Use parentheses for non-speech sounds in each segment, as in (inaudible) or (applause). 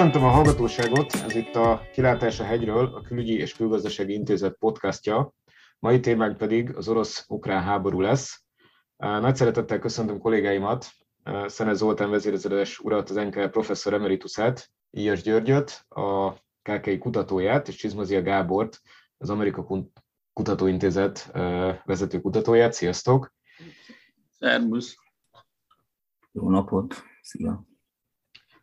Köszöntöm a hallgatóságot, ez itt a Kilátás a hegyről, a Külügyi és Külgazdasági Intézet podcastja. Mai témánk pedig az orosz-ukrán háború lesz. Nagy szeretettel köszöntöm kollégáimat, Szene Zoltán vezérezredes urat, az NKL professzor emeritusát, Ilyes Györgyöt, a KKI kutatóját, és Csizmazia Gábort, az Amerika Kutatóintézet vezető kutatóját. Sziasztok! Szervusz! Jó napot! Szia!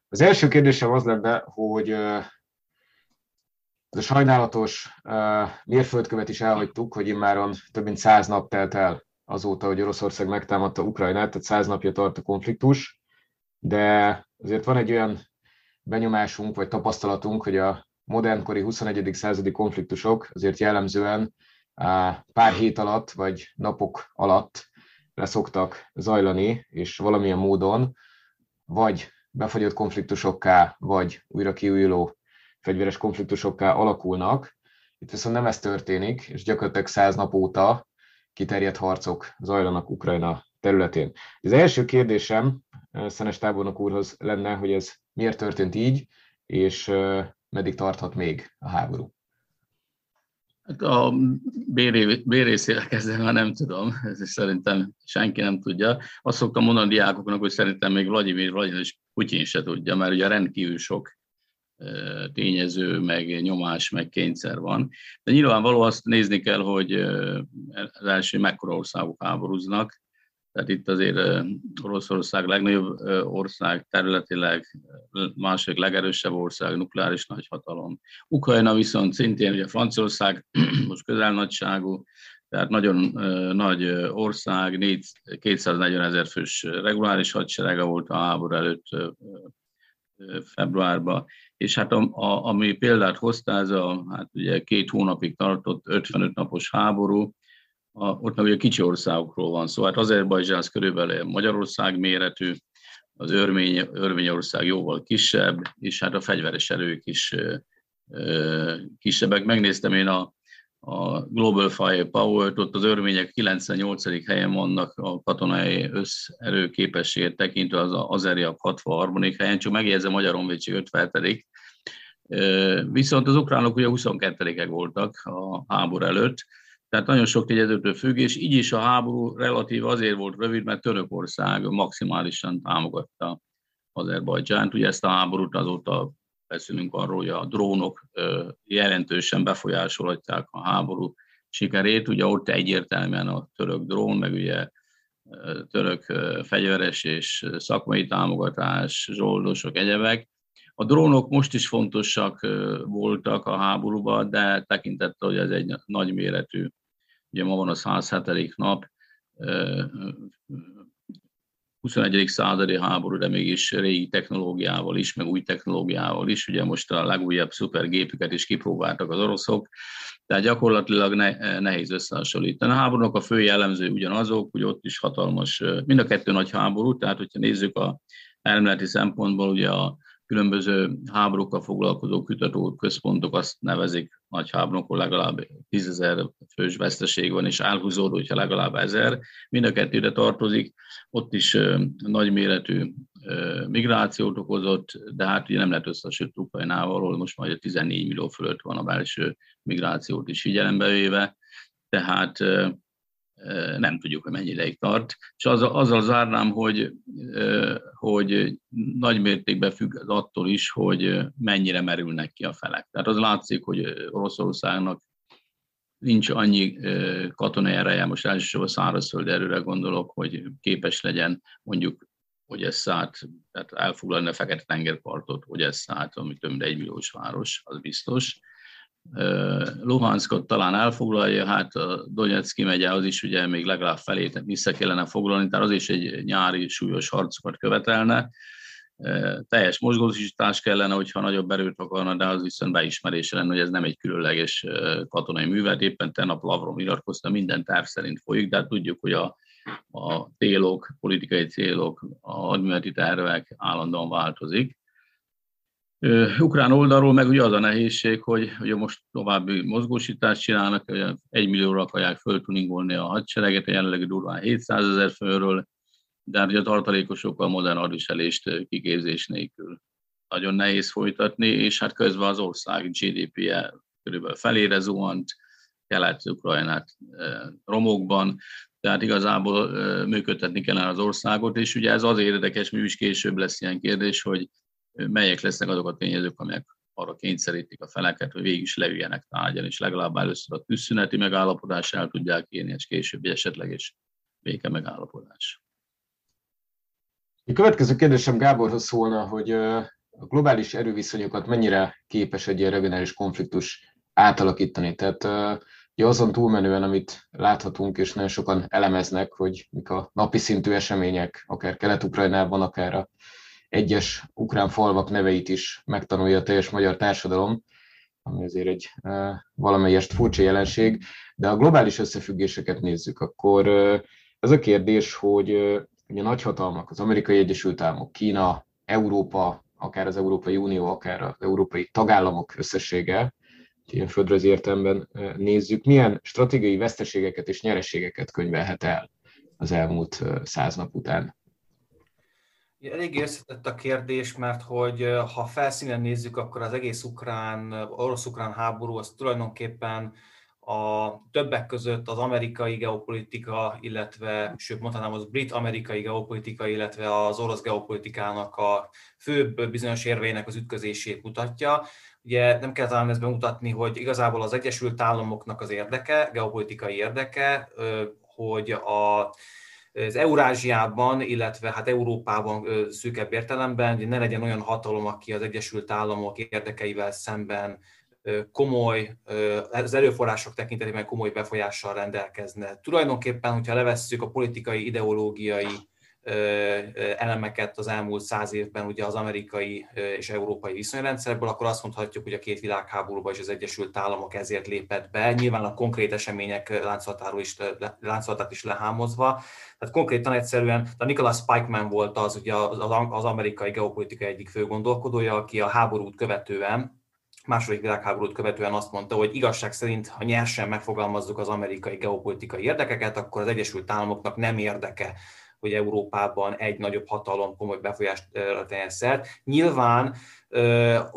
Az első kérdésem az lenne, hogy ez a sajnálatos mérföldkövet is elhagytuk, hogy immáron több mint száz nap telt el azóta, hogy Oroszország megtámadta Ukrajnát, tehát száz napja tart a konfliktus, de azért van egy olyan benyomásunk vagy tapasztalatunk, hogy a modernkori 21. századi konfliktusok azért jellemzően pár hét alatt vagy napok alatt leszoktak zajlani, és valamilyen módon vagy befagyott konfliktusokká, vagy újra kiújuló fegyveres konfliktusokká alakulnak. Itt viszont nem ez történik, és gyakorlatilag száz nap óta kiterjedt harcok zajlanak Ukrajna területén. Az első kérdésem Szenes tábornok úrhoz lenne, hogy ez miért történt így, és meddig tarthat még a háború? Hát a bérészére kezdve már nem tudom, ez szerintem senki nem tudja. Azt szoktam mondani a diákoknak, hogy szerintem még Vladimir Vladimir Putyin se tudja, mert ugye rendkívül sok tényező, meg nyomás, meg kényszer van. De nyilvánvaló azt nézni kell, hogy az első mekkora országok háborúznak, tehát itt azért Oroszország legnagyobb ország, területileg második legerősebb ország, nukleáris nagyhatalom. Ukrajna viszont szintén ugye Franciaország (clears throat) most közelnagyságú, tehát nagyon nagy ország, 240 ezer fős reguláris hadserege volt a háború előtt februárban, és hát a, a, ami példát hozta, ez a hát ugye két hónapig tartott 55 napos háború, a, ott meg ugye kicsi országokról van szó. Hát Azerbajdzsán az körülbelül Magyarország méretű, az Örmény, Örményország jóval kisebb, és hát a fegyveres erők is ö, kisebbek. Megnéztem én a, a Global Fire Power-t, ott az örmények 98. helyen vannak a katonai összerő képességet tekintve, az azeriak 63. helyen, csak megjegyzem Magyar Honvédség 50. Viszont az ukránok ugye 22 voltak a háború előtt, tehát nagyon sok tényezőtől függ, és így is a háború relatív azért volt rövid, mert Törökország maximálisan támogatta Azerbajdzsánt. Ugye ezt a háborút azóta beszélünk arról, hogy a drónok jelentősen befolyásolhatják a háború sikerét. Ugye ott egyértelműen a török drón, meg ugye török fegyveres és szakmai támogatás, zsoldosok, egyebek. A drónok most is fontosak voltak a háborúban, de tekintettel, hogy ez egy nagyméretű, ugye ma van a 107. nap, 21. századi háború, de mégis régi technológiával is, meg új technológiával is. Ugye most a legújabb szupergépüket is kipróbáltak az oroszok, tehát gyakorlatilag ne, nehéz összehasonlítani. A háborúnak a fő jellemző ugyanazok, hogy ott is hatalmas, mind a kettő nagy háború, tehát hogyha nézzük a elméleti szempontból, ugye a különböző háborúkkal foglalkozó kutató központok azt nevezik nagy háborúkon legalább tízezer fős veszteség van, és elhúzódó, hogyha legalább ezer. Mind a kettőre tartozik, ott is nagyméretű migrációt okozott, de hát ugye nem lehet összesült Ukrajnával, ahol most majd 14 millió fölött van a belső migrációt is figyelembe véve, tehát nem tudjuk, hogy mennyi ideig tart. És azzal, azzal zárnám, hogy, hogy nagy mértékben függ attól is, hogy mennyire merülnek ki a felek. Tehát az látszik, hogy Oroszországnak nincs annyi katonai ereje, most elsősorban szárazföld erőre gondolok, hogy képes legyen mondjuk szállt, tehát elfoglalni a Fekete tengerpartot, hogy ez szállt, ami több mint egy milliós város, az biztos. Luhanskot talán elfoglalja, hát a Donetszki megye az is ugye még legalább felét vissza kellene foglalni, tehát az is egy nyári súlyos harcokat követelne. Teljes mozgósítás kellene, hogyha nagyobb erőt akarna, de az viszont beismerése lenne, hogy ez nem egy különleges katonai művet. Éppen tegnap Lavrov nyilatkozta, minden terv szerint folyik, de hát tudjuk, hogy a, a célok, politikai célok, a hadműveleti tervek állandóan változik Ukrán oldalról meg ugye az a nehézség, hogy ugye most további mozgósítást csinálnak, hogy egy millióra akarják föltuningolni a hadsereget, a jelenlegi durván 700 ezer főről, de hát ugye a tartalékosokkal modern hadviselést kiképzés nélkül. nagyon nehéz folytatni, és hát közben az ország GDP-je körülbelül felére zuhant, kelet-ukrajnát romokban, tehát igazából működtetni kellene az országot, és ugye ez az érdekes, mi is később lesz ilyen kérdés, hogy melyek lesznek azok a tényezők, amelyek arra kényszerítik a feleket, hogy végig is leüljenek tárgyalni, és legalább először a tűzszüneti megállapodás el tudják írni, és később esetleges béke megállapodás. A következő kérdésem Gáborhoz szólna, hogy a globális erőviszonyokat mennyire képes egy ilyen regionális konfliktus átalakítani. Tehát ugye azon túlmenően, amit láthatunk, és nagyon sokan elemeznek, hogy mik a napi szintű események, akár Kelet-Ukrajnában, akár a egyes ukrán falvak neveit is megtanulja a teljes magyar társadalom, ami azért egy valamelyest furcsa jelenség, de a globális összefüggéseket nézzük, akkor ez a kérdés, hogy ugye nagyhatalmak, az Amerikai Egyesült Államok, Kína, Európa, akár az Európai Unió, akár az európai tagállamok összessége, ilyen földrajzi értelemben nézzük, milyen stratégiai veszteségeket és nyereségeket könyvelhet el az elmúlt száz nap után? Elég összetett a kérdés, mert hogy ha felszínen nézzük, akkor az egész ukrán, orosz-ukrán háború az tulajdonképpen a többek között az amerikai geopolitika, illetve, sőt mondhatnám az brit-amerikai geopolitika, illetve az orosz geopolitikának a főbb bizonyos érveinek az ütközését mutatja. Ugye nem kell talán ezt bemutatni, hogy igazából az Egyesült Államoknak az érdeke, geopolitikai érdeke, hogy a az Eurázsiában, illetve hát Európában szűkebb értelemben, hogy ne legyen olyan hatalom, aki az Egyesült Államok érdekeivel szemben komoly, az erőforrások tekintetében komoly befolyással rendelkezne. Tulajdonképpen, hogyha levesszük a politikai, ideológiai elemeket az elmúlt száz évben ugye az amerikai és európai viszonyrendszerből, akkor azt mondhatjuk, hogy a két világháborúban is az Egyesült Államok ezért lépett be, nyilván a konkrét események láncolatáról is, láncolatát is lehámozva. Tehát konkrétan egyszerűen a Nicholas Spikeman volt az, ugye az amerikai geopolitika egyik fő gondolkodója, aki a háborút követően második világháborút követően azt mondta, hogy igazság szerint, ha nyersen megfogalmazzuk az amerikai geopolitikai érdekeket, akkor az Egyesült Államoknak nem érdeke hogy Európában egy nagyobb hatalom komoly befolyást tegyen szert. Nyilván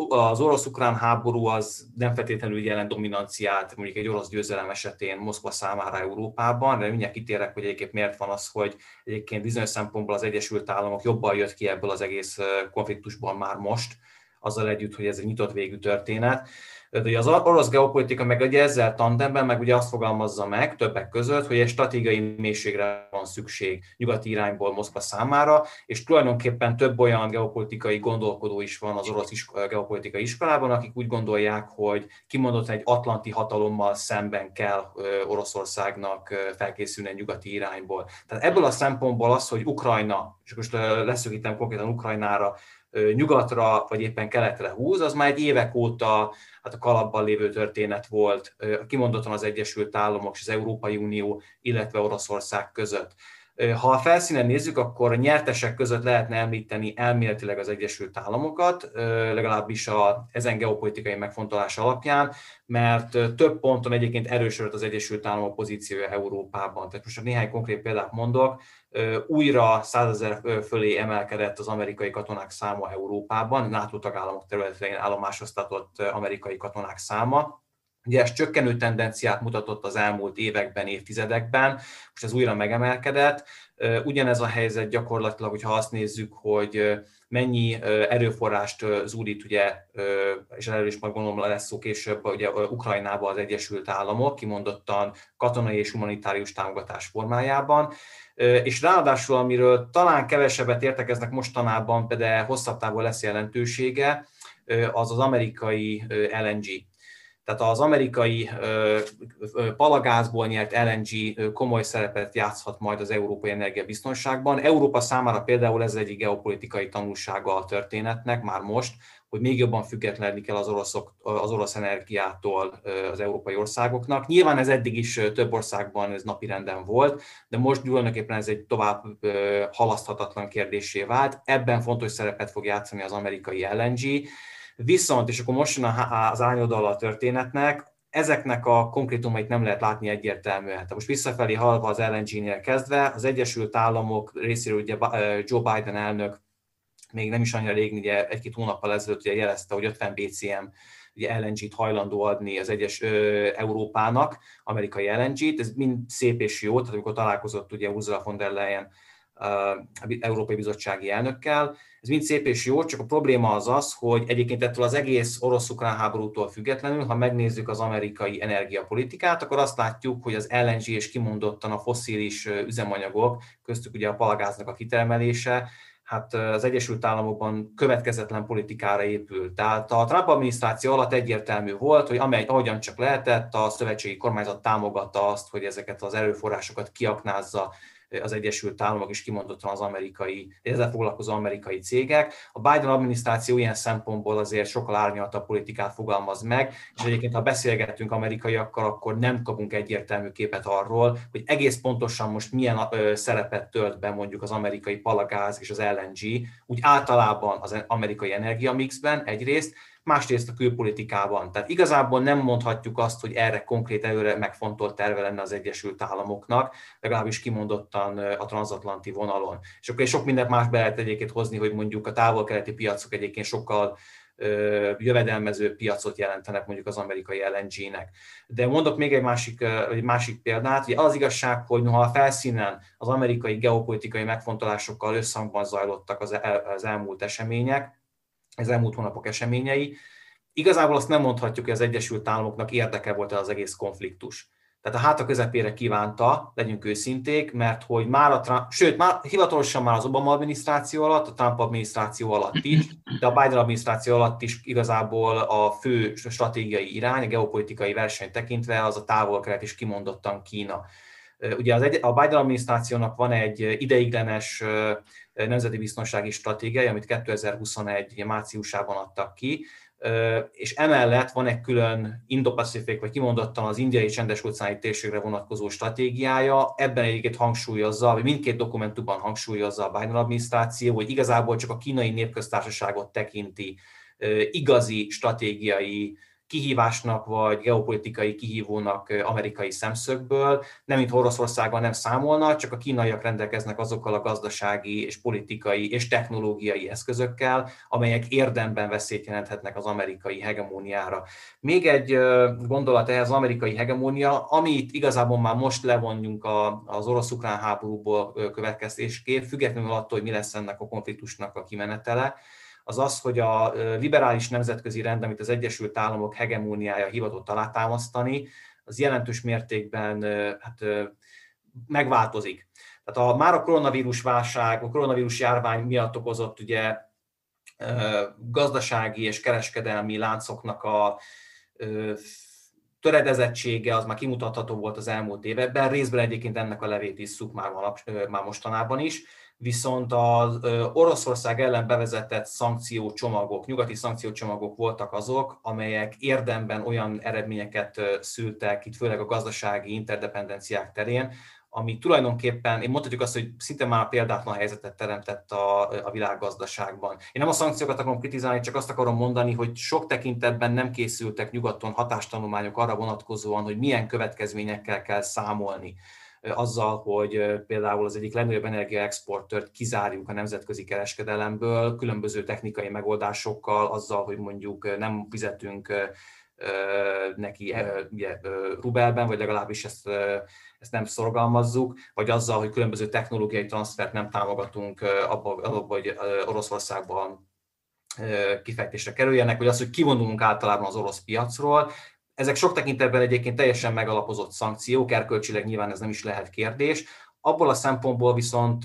az orosz-ukrán háború az nem feltétlenül jelent dominanciát mondjuk egy orosz győzelem esetén Moszkva számára Európában, de mindjárt kitérek, hogy egyébként miért van az, hogy egyébként bizonyos szempontból az Egyesült Államok jobban jött ki ebből az egész konfliktusban már most, azzal együtt, hogy ez egy nyitott végű történet. De ugye az orosz geopolitika meg ugye ezzel tandemben meg ugye azt fogalmazza meg többek között, hogy egy stratégiai mélységre van szükség nyugati irányból Moszkva számára, és tulajdonképpen több olyan geopolitikai gondolkodó is van az orosz iskola, geopolitikai iskolában, akik úgy gondolják, hogy kimondott egy atlanti hatalommal szemben kell Oroszországnak felkészülni nyugati irányból. Tehát ebből a szempontból az, hogy Ukrajna, és most leszögítem konkrétan Ukrajnára, nyugatra, vagy éppen keletre húz, az már egy évek óta hát a kalapban lévő történet volt, kimondottan az Egyesült Államok és az Európai Unió, illetve Oroszország között. Ha a felszínen nézzük, akkor nyertesek között lehetne említeni elméletileg az Egyesült Államokat, legalábbis a, ezen geopolitikai megfontolás alapján, mert több ponton egyébként erősödött az Egyesült Államok pozíciója Európában. Tehát most néhány konkrét példát mondok, újra százezer fölé emelkedett az amerikai katonák száma Európában, NATO tagállamok területén állomásoztatott amerikai katonák száma. Ugye ez csökkenő tendenciát mutatott az elmúlt években, évtizedekben, most ez újra megemelkedett. Ugyanez a helyzet gyakorlatilag, hogyha azt nézzük, hogy mennyi erőforrást zúdít, ugye, és erről is majd gondolom lesz szó később, ugye Ukrajnába az Egyesült Államok, kimondottan katonai és humanitárius támogatás formájában és ráadásul, amiről talán kevesebbet értekeznek mostanában, de hosszabb távon lesz jelentősége, az az amerikai LNG. Tehát az amerikai palagázból nyert LNG komoly szerepet játszhat majd az európai energiabiztonságban. Európa számára például ez egyik geopolitikai tanulsága a történetnek már most, hogy még jobban függetlenni kell az, oroszok, az orosz energiától az európai országoknak. Nyilván ez eddig is több országban ez napirenden volt, de most tulajdonképpen ez egy tovább halaszthatatlan kérdésé vált. Ebben fontos szerepet fog játszani az amerikai LNG. Viszont, és akkor most jön az árnyoldal a történetnek, ezeknek a konkrétumait nem lehet látni egyértelműen. Tehát most visszafelé halva az LNG-nél kezdve, az Egyesült Államok részéről ugye Joe Biden elnök még nem is annyira rég, ugye egy-két hónappal ezelőtt ugye jelezte, hogy 50 BCM ugye LNG-t hajlandó adni az egyes ö, Európának, amerikai LNG-t, ez mind szép és jó, tehát amikor találkozott ugye Ursula von der Leyen Európai Bizottsági elnökkel. Ez mind szép és jó, csak a probléma az az, hogy egyébként ettől az egész orosz-ukrán háborútól függetlenül, ha megnézzük az amerikai energiapolitikát, akkor azt látjuk, hogy az LNG és kimondottan a fosszilis üzemanyagok, köztük ugye a palagáznak a kitermelése, hát az Egyesült Államokban következetlen politikára épült. Tehát a Trump adminisztráció alatt egyértelmű volt, hogy amely, ahogyan csak lehetett, a szövetségi kormányzat támogatta azt, hogy ezeket az erőforrásokat kiaknázza az Egyesült Államok is kimondottan az amerikai, ezzel foglalkozó amerikai cégek. A Biden adminisztráció ilyen szempontból azért sokkal árnyaltabb politikát fogalmaz meg, és egyébként ha beszélgetünk amerikaiakkal, akkor nem kapunk egyértelmű képet arról, hogy egész pontosan most milyen szerepet tölt be mondjuk az amerikai palagáz és az LNG, úgy általában az amerikai energiamixben egyrészt, másrészt a külpolitikában. Tehát igazából nem mondhatjuk azt, hogy erre konkrét előre megfontolt terve lenne az Egyesült Államoknak, legalábbis kimondottan a transatlanti vonalon. És akkor sok mindent más be lehet egyébként hozni, hogy mondjuk a távol-keleti piacok egyébként sokkal jövedelmező piacot jelentenek mondjuk az amerikai LNG-nek. De mondok még egy másik, egy másik példát, hogy az igazság, hogy noha a felszínen az amerikai geopolitikai megfontolásokkal összhangban zajlottak az, el, az elmúlt események, az elmúlt hónapok eseményei. Igazából azt nem mondhatjuk, hogy az Egyesült Államoknak érdeke volt az egész konfliktus. Tehát a háta közepére kívánta, legyünk őszinték, mert hogy már a Trump, sőt, már hivatalosan már az Obama adminisztráció alatt, a Trump adminisztráció alatt is, de a Biden adminisztráció alatt is igazából a fő stratégiai irány, a geopolitikai verseny tekintve az a távol-kelet is kimondottan Kína. Ugye az egy, a Biden adminisztrációnak van egy ideiglenes nemzeti biztonsági stratégiája, amit 2021 márciusában adtak ki, és emellett van egy külön Indo-Pacific, vagy kimondottan az indiai csendes óceáni térségre vonatkozó stratégiája. Ebben egyébként hangsúlyozza, vagy mindkét dokumentumban hangsúlyozza a Biden adminisztráció, hogy igazából csak a kínai népköztársaságot tekinti igazi stratégiai kihívásnak vagy geopolitikai kihívónak amerikai szemszögből. Nem, mint Oroszországban nem számolna, csak a kínaiak rendelkeznek azokkal a gazdasági és politikai és technológiai eszközökkel, amelyek érdemben veszélyt jelenthetnek az amerikai hegemóniára. Még egy gondolat ehhez az amerikai hegemónia, amit igazából már most levonjunk az orosz-ukrán háborúból következtésképp, függetlenül attól, hogy mi lesz ennek a konfliktusnak a kimenetele, az az, hogy a liberális nemzetközi rend, amit az Egyesült Államok hegemóniája hivatott alátámasztani, az jelentős mértékben hát, megváltozik. Tehát a, már a koronavírus válság, a koronavírus járvány miatt okozott ugye gazdasági és kereskedelmi láncoknak a töredezettsége az már kimutatható volt az elmúlt években, részben egyébként ennek a levét isszuk már, már mostanában is, viszont az Oroszország ellen bevezetett szankciócsomagok, nyugati szankciócsomagok voltak azok, amelyek érdemben olyan eredményeket szültek, itt főleg a gazdasági interdependenciák terén, ami tulajdonképpen, én mondhatjuk azt, hogy szinte már példátlan helyzetet teremtett a, a világgazdaságban. Én nem a szankciókat akarom kritizálni, csak azt akarom mondani, hogy sok tekintetben nem készültek nyugaton hatástanulmányok arra vonatkozóan, hogy milyen következményekkel kell számolni azzal, hogy például az egyik legnagyobb energiaexportört kizárjuk a nemzetközi kereskedelemből, különböző technikai megoldásokkal, azzal, hogy mondjuk nem fizetünk neki ugye, rubelben, vagy legalábbis ezt, ezt nem szorgalmazzuk, vagy azzal, hogy különböző technológiai transfert nem támogatunk abban, hogy Oroszországban kifejtésre kerüljenek, vagy az, hogy kivonulunk általában az orosz piacról, ezek sok tekintetben egyébként teljesen megalapozott szankciók, erkölcsileg nyilván ez nem is lehet kérdés. Abból a szempontból viszont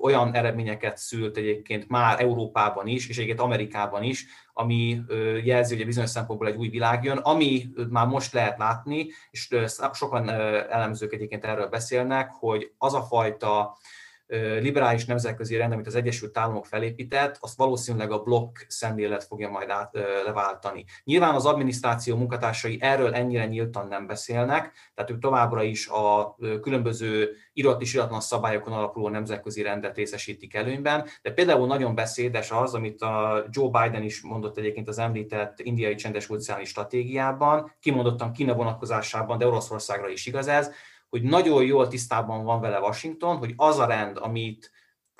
olyan eredményeket szült egyébként már Európában is, és egyébként Amerikában is, ami jelzi, hogy bizonyos szempontból egy új világ jön, ami már most lehet látni, és sokan elemzők egyébként erről beszélnek, hogy az a fajta liberális nemzetközi rend, amit az Egyesült Államok felépített, azt valószínűleg a blokk szemlélet fogja majd át, leváltani. Nyilván az adminisztráció munkatársai erről ennyire nyíltan nem beszélnek, tehát ők továbbra is a különböző írott és iratlan szabályokon alapuló nemzetközi rendet részesítik előnyben, de például nagyon beszédes az, amit a Joe Biden is mondott egyébként az említett indiai csendes óceáni stratégiában, kimondottan Kína vonatkozásában, de Oroszországra is igaz ez, hogy nagyon jól tisztában van vele Washington, hogy az a rend, amit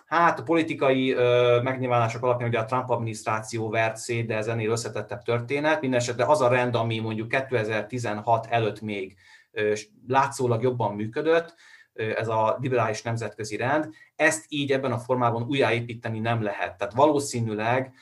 Hát a politikai megnyilvánulások alapján ugye a Trump adminisztráció vert szét, de ez ennél összetettebb történet. Mindenesetre az a rend, ami mondjuk 2016 előtt még látszólag jobban működött, ez a liberális nemzetközi rend, ezt így ebben a formában újjáépíteni nem lehet. Tehát valószínűleg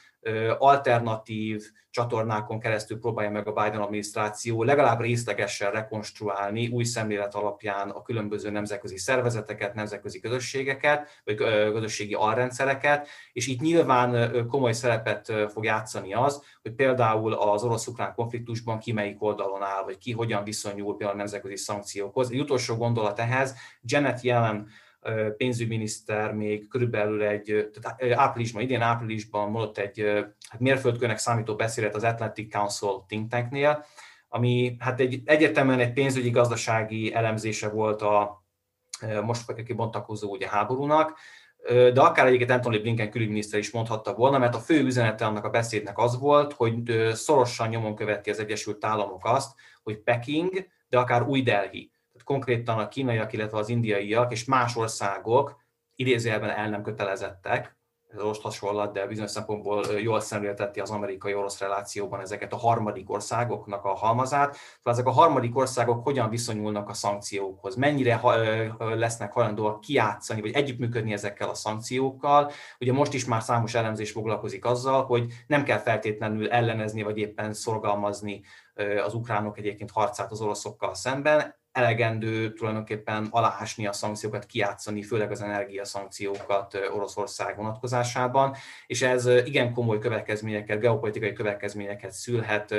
alternatív csatornákon keresztül próbálja meg a Biden adminisztráció legalább részlegesen rekonstruálni új szemlélet alapján a különböző nemzetközi szervezeteket, nemzetközi közösségeket, vagy közösségi alrendszereket, és itt nyilván komoly szerepet fog játszani az, hogy például az orosz-ukrán konfliktusban ki melyik oldalon áll, vagy ki hogyan viszonyul például a nemzetközi szankciókhoz. Egy utolsó gondolat ehhez, Janet Yellen pénzügyminiszter még körülbelül egy, tehát áprilisban, idén áprilisban mondott egy hát mérföldkőnek számító beszédet az Atlantic Council think tanknél, ami hát egy, egyértelműen egy pénzügyi gazdasági elemzése volt a most kibontakozó ugye háborúnak, de akár egyébként Anthony Blinken külügyminiszter is mondhatta volna, mert a fő üzenete annak a beszédnek az volt, hogy szorosan nyomon követi az Egyesült Államok azt, hogy Peking, de akár új Delhi konkrétan a kínaiak, illetve az indiaiak és más országok idézőjelben el nem kötelezettek, ez most hasonlat, de bizonyos szempontból jól szemlélteti az amerikai-orosz relációban ezeket a harmadik országoknak a halmazát. Szóval ezek a harmadik országok hogyan viszonyulnak a szankciókhoz, mennyire lesznek hajlandóak kiátszani, vagy együttműködni ezekkel a szankciókkal. Ugye most is már számos elemzés foglalkozik azzal, hogy nem kell feltétlenül ellenezni, vagy éppen szorgalmazni az ukránok egyébként harcát az oroszokkal szemben elegendő tulajdonképpen aláásni a szankciókat, kiátszani, főleg az energiaszankciókat Oroszország vonatkozásában, és ez igen komoly következményeket, geopolitikai következményeket szülhet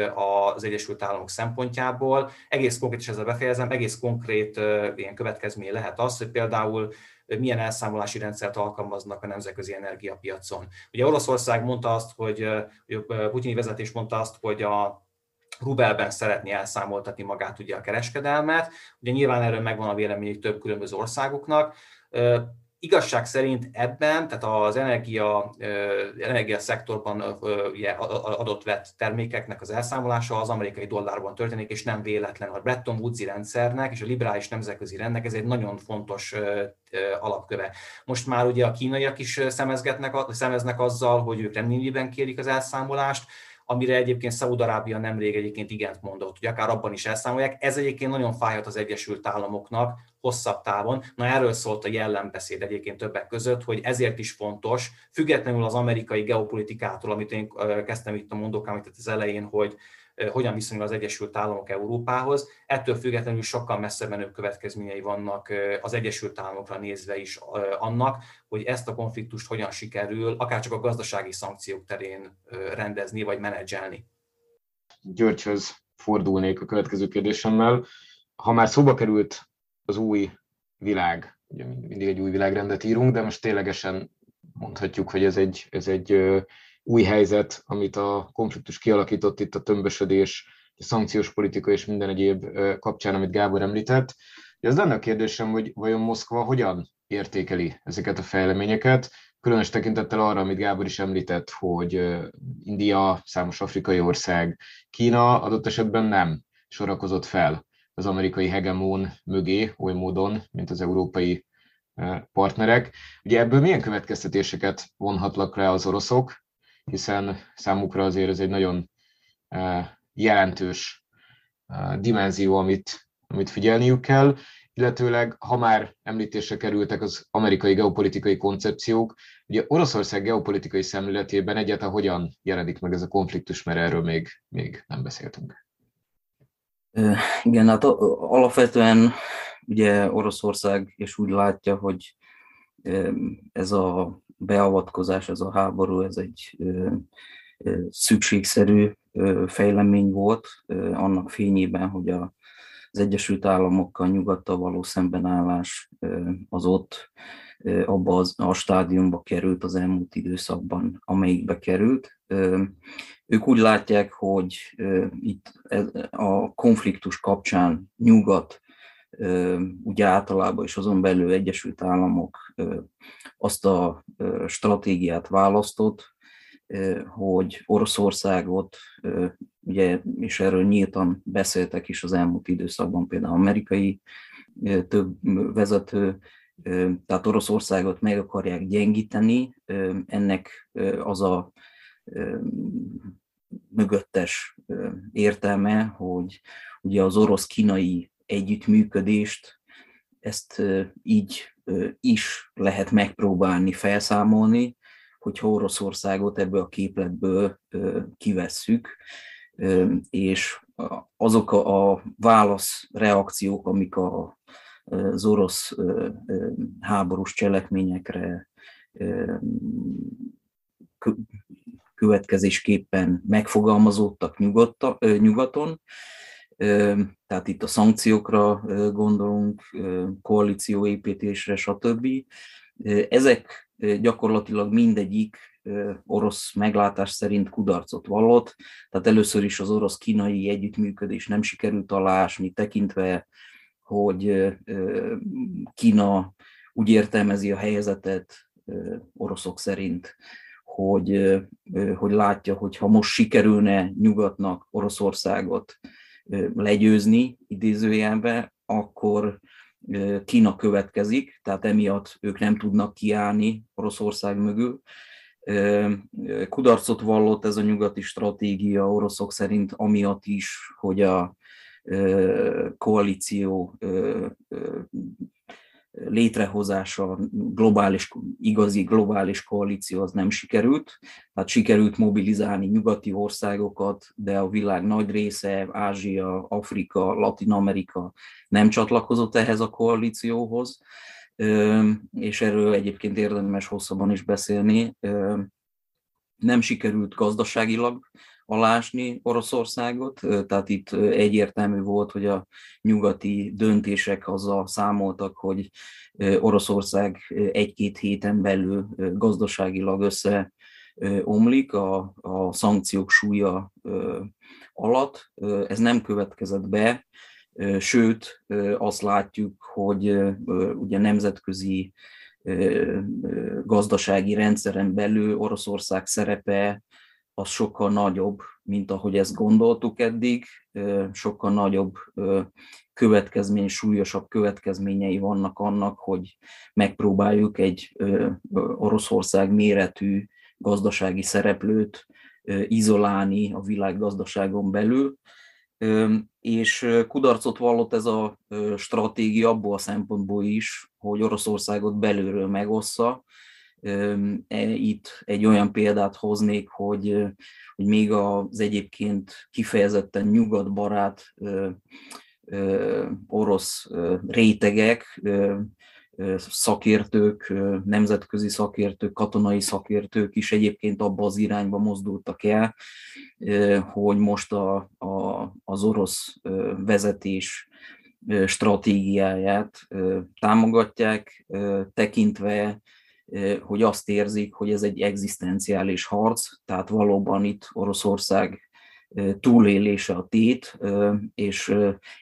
az Egyesült Államok szempontjából. Egész konkrét, és ezzel befejezem, egész konkrét ilyen következmény lehet az, hogy például milyen elszámolási rendszert alkalmaznak a nemzetközi energiapiacon. Ugye Oroszország mondta azt, hogy, hogy Putyini vezetés mondta azt, hogy a rubelben szeretné elszámoltatni magát ugye a kereskedelmet. Ugye nyilván erről megvan a véleményük több különböző országoknak. Igazság szerint ebben, tehát az energia, energia szektorban adott vett termékeknek az elszámolása az amerikai dollárban történik, és nem véletlen. A Bretton Woods rendszernek és a liberális nemzetközi rendnek ez egy nagyon fontos alapköve. Most már ugye a kínaiak is szemezgetnek, szemeznek azzal, hogy ők nem kérik az elszámolást, amire egyébként Szaúd-Arábia nemrég egyébként igent mondott, hogy akár abban is elszámolják. Ez egyébként nagyon fájhat az Egyesült Államoknak hosszabb távon. Na erről szólt a jellemբeszéd egyébként többek között, hogy ezért is fontos, függetlenül az amerikai geopolitikától, amit én kezdtem itt a mondókám az elején, hogy hogyan viszonyul az Egyesült Államok Európához. Ettől függetlenül sokkal messze menő következményei vannak az Egyesült Államokra nézve is annak, hogy ezt a konfliktust hogyan sikerül akár csak a gazdasági szankciók terén rendezni vagy menedzselni. Györgyhöz fordulnék a következő kérdésemmel. Ha már szóba került az új világ, ugye mindig egy új világrendet írunk, de most ténylegesen mondhatjuk, hogy ez egy, ez egy új helyzet, amit a konfliktus kialakított itt a tömbösödés, a szankciós politika és minden egyéb kapcsán, amit Gábor említett. Ez lenne a kérdésem, hogy vajon Moszkva hogyan értékeli ezeket a fejleményeket, különös tekintettel arra, amit Gábor is említett, hogy India, számos afrikai ország, Kína adott esetben nem sorakozott fel az amerikai hegemón mögé oly módon, mint az európai partnerek. Ugye ebből milyen következtetéseket vonhatnak rá az oroszok, hiszen számukra azért ez egy nagyon e, jelentős e, dimenzió, amit, amit figyelniük kell, illetőleg, ha már említésre kerültek az amerikai geopolitikai koncepciók, ugye Oroszország geopolitikai szemléletében egyáltalán hogyan jelenik meg ez a konfliktus, mert erről még, még nem beszéltünk. Igen, hát alapvetően ugye Oroszország és úgy látja, hogy ez a beavatkozás, ez a háború, ez egy szükségszerű fejlemény volt annak fényében, hogy a, az Egyesült Államokkal nyugattal való szembenállás az ott abba az, a stádiumba került az elmúlt időszakban, amelyikbe került. Ők úgy látják, hogy itt a konfliktus kapcsán nyugat ugye általában és azon belül Egyesült Államok azt a stratégiát választott, hogy Oroszországot, ugye, és erről nyíltan beszéltek is az elmúlt időszakban, például amerikai több vezető, tehát Oroszországot meg akarják gyengíteni, ennek az a mögöttes értelme, hogy ugye az orosz-kínai együttműködést ezt így is lehet megpróbálni felszámolni, hogyha Oroszországot ebből a képletből kivesszük, és azok a válasz reakciók, amik a, az orosz háborús cselekményekre következésképpen megfogalmazódtak nyugaton, tehát itt a szankciókra gondolunk, koalícióépítésre, stb. Ezek gyakorlatilag mindegyik orosz meglátás szerint kudarcot vallott, tehát először is az orosz-kínai együttműködés nem sikerült alásni, tekintve, hogy Kína úgy értelmezi a helyzetet oroszok szerint, hogy, hogy látja, hogy ha most sikerülne nyugatnak Oroszországot legyőzni idézőjelbe, akkor Kína következik, tehát emiatt ők nem tudnak kiállni Oroszország mögül. Kudarcot vallott ez a nyugati stratégia oroszok szerint, amiatt is, hogy a koalíció létrehozása, globális, igazi globális koalíció az nem sikerült. Tehát sikerült mobilizálni nyugati országokat, de a világ nagy része, Ázsia, Afrika, Latin Amerika nem csatlakozott ehhez a koalícióhoz, és erről egyébként érdemes hosszabban is beszélni. Nem sikerült gazdaságilag alásni Oroszországot, tehát itt egyértelmű volt, hogy a nyugati döntések azzal számoltak, hogy Oroszország egy-két héten belül gazdaságilag össze omlik a, a szankciók súlya alatt. Ez nem következett be, sőt azt látjuk, hogy ugye nemzetközi gazdasági rendszeren belül Oroszország szerepe az sokkal nagyobb, mint ahogy ezt gondoltuk eddig, sokkal nagyobb következmény, súlyosabb következményei vannak annak, hogy megpróbáljuk egy Oroszország méretű gazdasági szereplőt izolálni a világgazdaságon belül, és kudarcot vallott ez a stratégia abból a szempontból is, hogy Oroszországot belülről megossza, itt egy olyan példát hoznék, hogy, hogy még az egyébként kifejezetten nyugatbarát orosz rétegek, szakértők, nemzetközi szakértők, katonai szakértők is egyébként abba az irányba mozdultak el, hogy most a, a, az orosz vezetés stratégiáját támogatják, tekintve hogy azt érzik, hogy ez egy egzisztenciális harc, tehát valóban itt Oroszország túlélése a tét, és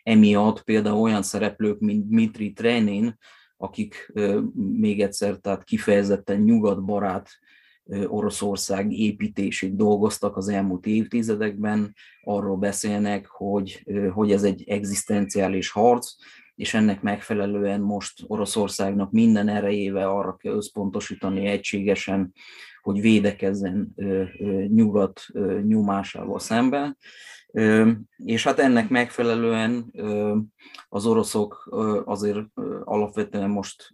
emiatt például olyan szereplők, mint Dmitri Trenin, akik még egyszer, tehát kifejezetten nyugatbarát Oroszország építését dolgoztak az elmúlt évtizedekben, arról beszélnek, hogy, hogy ez egy egzisztenciális harc, és ennek megfelelően most Oroszországnak minden erejével arra kell összpontosítani egységesen, hogy védekezzen nyugat nyomásával szemben. És hát ennek megfelelően az oroszok azért alapvetően most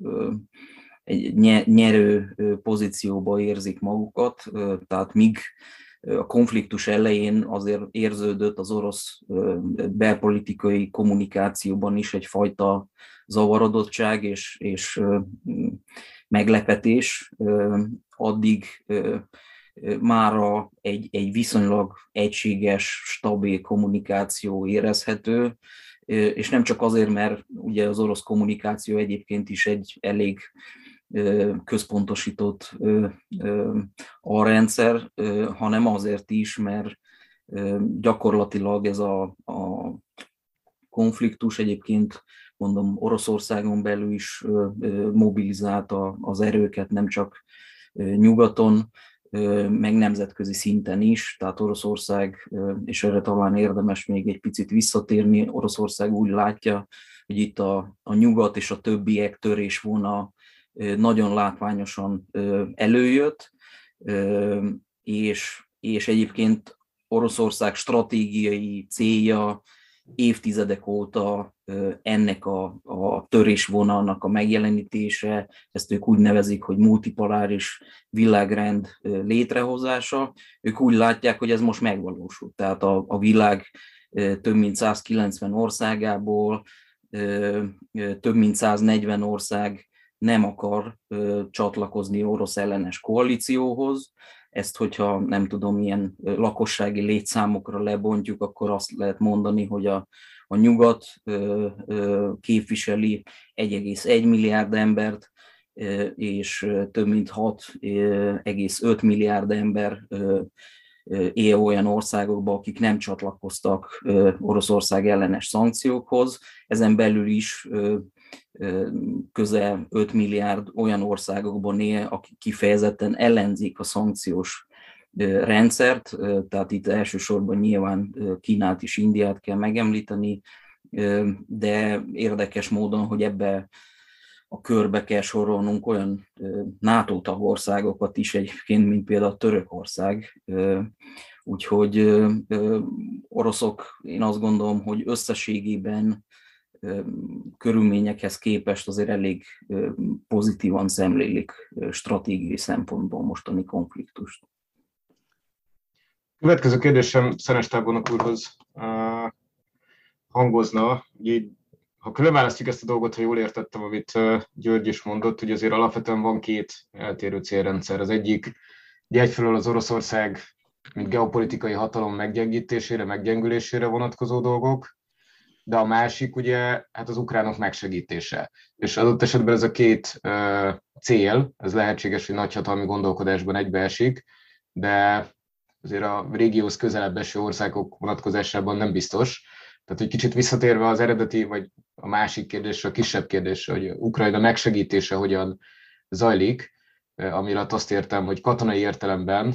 egy nyerő pozícióba érzik magukat, tehát míg a konfliktus elején azért érződött az orosz belpolitikai kommunikációban is egyfajta zavarodottság és, és meglepetés, addig mára egy, egy viszonylag egységes, stabil kommunikáció érezhető, és nem csak azért, mert ugye az orosz kommunikáció egyébként is egy elég központosított a rendszer, hanem azért is, mert gyakorlatilag ez a, a konfliktus egyébként mondom Oroszországon belül is mobilizálta az erőket, nem csak nyugaton, meg nemzetközi szinten is, tehát Oroszország, és erre talán érdemes még egy picit visszatérni, Oroszország úgy látja, hogy itt a, a nyugat és a többiek törésvona nagyon látványosan előjött, és, és egyébként Oroszország stratégiai célja évtizedek óta ennek a, a törésvonalnak a megjelenítése, ezt ők úgy nevezik, hogy multipoláris világrend létrehozása. Ők úgy látják, hogy ez most megvalósult. Tehát a, a világ több mint 190 országából több mint 140 ország nem akar csatlakozni orosz ellenes koalícióhoz, ezt, hogyha nem tudom, milyen lakossági létszámokra lebontjuk, akkor azt lehet mondani, hogy a, a nyugat képviseli 1,1 milliárd embert, és több mint 6,5 milliárd ember él olyan országokban, akik nem csatlakoztak Oroszország ellenes szankciókhoz. Ezen belül is közel 5 milliárd olyan országokban él, akik kifejezetten ellenzik a szankciós rendszert, tehát itt elsősorban nyilván Kínát és Indiát kell megemlíteni, de érdekes módon, hogy ebbe a körbe kell sorolnunk olyan NATO tagországokat is egyébként, mint például Törökország. Úgyhogy oroszok, én azt gondolom, hogy összességében körülményekhez képest azért elég pozitívan szemlélik stratégiai szempontból mostani konfliktust. Következő kérdésem Szenes Tábornok úrhoz hangozna. Ugye, ha különválasztjuk ezt a dolgot, ha jól értettem, amit György is mondott, hogy azért alapvetően van két eltérő célrendszer. Az egyik, ugye egyfelől az Oroszország, mint geopolitikai hatalom meggyengítésére, meggyengülésére vonatkozó dolgok, de a másik ugye hát az ukránok megsegítése. És adott esetben ez a két uh, cél, ez lehetséges, hogy nagyhatalmi gondolkodásban egybeesik, de azért a régióhoz közelebb eső országok vonatkozásában nem biztos. Tehát, hogy kicsit visszatérve az eredeti, vagy a másik kérdésre, a kisebb kérdésre, hogy Ukrajna megsegítése hogyan zajlik, amire azt értem, hogy katonai értelemben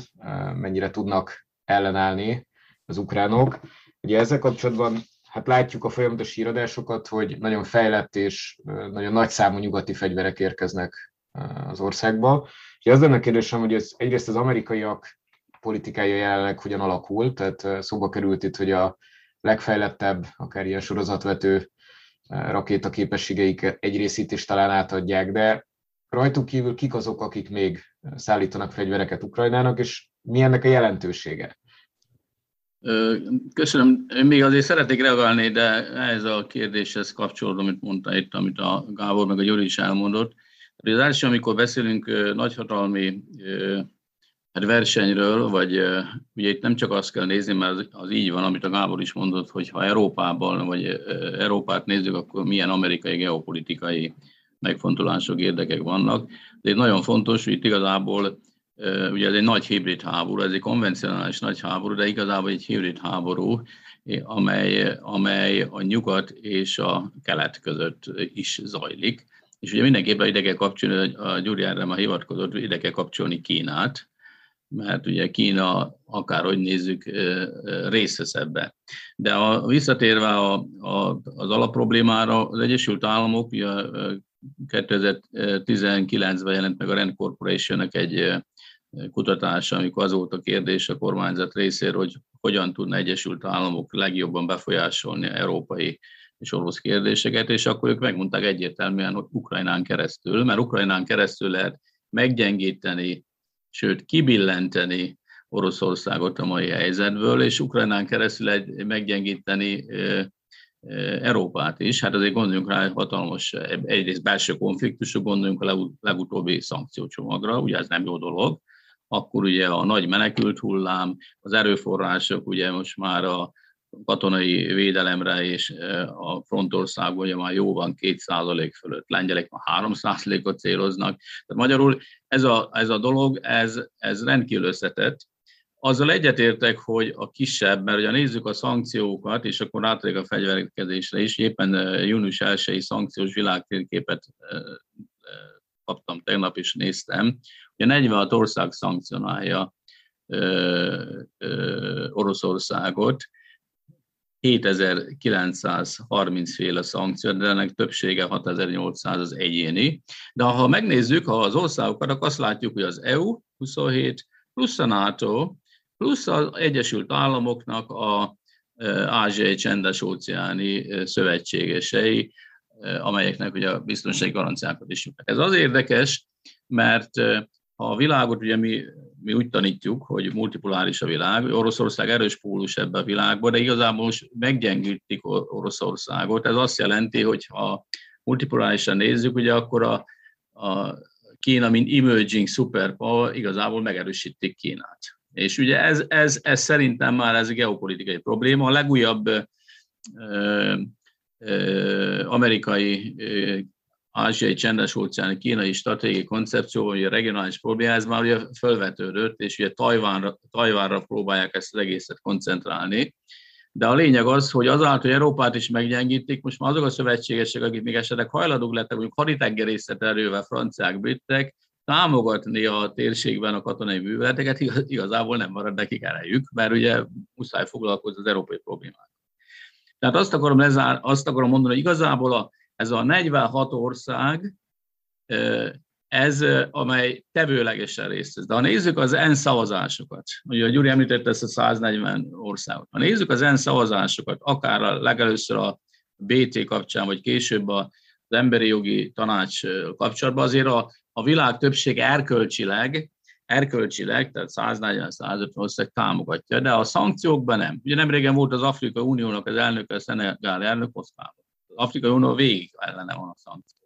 mennyire tudnak ellenállni az ukránok. Ugye ezzel kapcsolatban hát látjuk a folyamatos híradásokat, hogy nagyon fejlett és nagyon nagy számú nyugati fegyverek érkeznek az országba. És az lenne a kérdésem, hogy ez egyrészt az amerikaiak politikája jelenleg hogyan alakul, tehát szóba került itt, hogy a legfejlettebb, akár ilyen sorozatvető rakétaképességeik egy részét is talán átadják, de rajtuk kívül kik azok, akik még szállítanak fegyvereket Ukrajnának, és mi ennek a jelentősége? Köszönöm. Én még azért szeretnék reagálni, de ez a kérdéshez kapcsolódom, amit mondta itt, amit a Gábor meg a Gyuri is elmondott. Az első, amikor beszélünk nagyhatalmi hát versenyről, vagy ugye itt nem csak azt kell nézni, mert az, az így van, amit a Gábor is mondott, hogy ha Európában, vagy Európát nézzük, akkor milyen amerikai geopolitikai megfontolások, érdekek vannak. De nagyon fontos, hogy itt igazából ugye ez egy nagy hibrid háború, ez egy konvencionális nagy háború, de igazából egy hibrid háború, amely, amely a nyugat és a kelet között is zajlik. És ugye mindenképpen ide kell kapcsolni, a Gyuri erre már hivatkozott, ide kell kapcsolni Kínát, mert ugye Kína, akárhogy nézzük, részesz ebbe. De a, visszatérve a, a, az alapproblémára, az Egyesült Államok ugye 2019-ben jelent meg a Rand corporation egy kutatása, amikor az volt a kérdés a kormányzat részéről, hogy hogyan tudna Egyesült Államok legjobban befolyásolni európai és orosz kérdéseket, és akkor ők megmondták egyértelműen, hogy Ukrajnán keresztül, mert Ukrajnán keresztül lehet meggyengíteni, sőt kibillenteni Oroszországot a mai helyzetből, és Ukrajnán keresztül egy meggyengíteni Európát is. Hát azért gondoljunk rá, hogy hatalmas egyrészt belső konfliktusok, gondoljunk a legutóbbi szankciócsomagra, ugye ez nem jó dolog, akkor ugye a nagy menekült hullám, az erőforrások ugye most már a katonai védelemre és e, a frontország ugye már jóban 2% fölött, lengyelek már 3%-ot céloznak. Tehát magyarul ez a, ez a dolog, ez, ez rendkívül összetett. Azzal egyetértek, hogy a kisebb, mert ugye nézzük a szankciókat, és akkor átérek a fegyverkezésre is, éppen e, június 1 szankciós világtérképet e, kaptam tegnap, is néztem, Ugye 46 ország szankcionálja Oroszországot, 7930 féle szankció, de ennek többsége 6800 az egyéni. De ha megnézzük ha az országokat, akkor azt látjuk, hogy az EU 27, plusz a NATO, plusz az Egyesült Államoknak a ázsiai csendes óceáni szövetségesei, amelyeknek ugye a biztonsági garanciákat is jutnak. Ez az érdekes, mert a világot ugye mi, mi úgy tanítjuk, hogy multipoláris a világ, Oroszország erős pólus ebbe a világba, de igazából most meggyengítik Oroszországot. Ez azt jelenti, hogy ha multipolárisan nézzük, ugye akkor a, a Kína, mint emerging superpower, igazából megerősítik Kínát. És ugye ez, ez, ez szerintem már ez geopolitikai probléma. A legújabb ö, ö, amerikai ázsiai csendes óceáni kínai stratégiai koncepció, vagy a regionális probléma, ez már ugye felvetődött, és ugye Tajvánra, Tajvánra próbálják ezt az egészet koncentrálni. De a lényeg az, hogy azáltal, hogy Európát is meggyengítik, most már azok a szövetségesek, akik még esetleg hajlandók lettek, mondjuk haditengerészet erővel, franciák, britek, támogatni a térségben a katonai műveleteket, igazából nem marad nekik erejük, mert ugye muszáj foglalkozni az európai problémák. Tehát azt akarom, lezár, azt akarom mondani, hogy igazából a, ez a 46 ország, ez, amely tevőlegesen részt vesz. De ha nézzük az ENSZ szavazásokat, ugye a Gyuri említette ezt a 140 országot, ha nézzük az ENSZ szavazásokat, akár a legelőször a BT kapcsán, vagy később az emberi jogi tanács kapcsolatban, azért a, a világ többsége erkölcsileg, erkölcsileg, tehát 140-150 ország támogatja, de a szankciókban nem. Ugye nem régen volt az Afrika Uniónak az elnöke, a Szenegál elnök Moszkvában. Az Afrika Unió végig ellene van a szankció.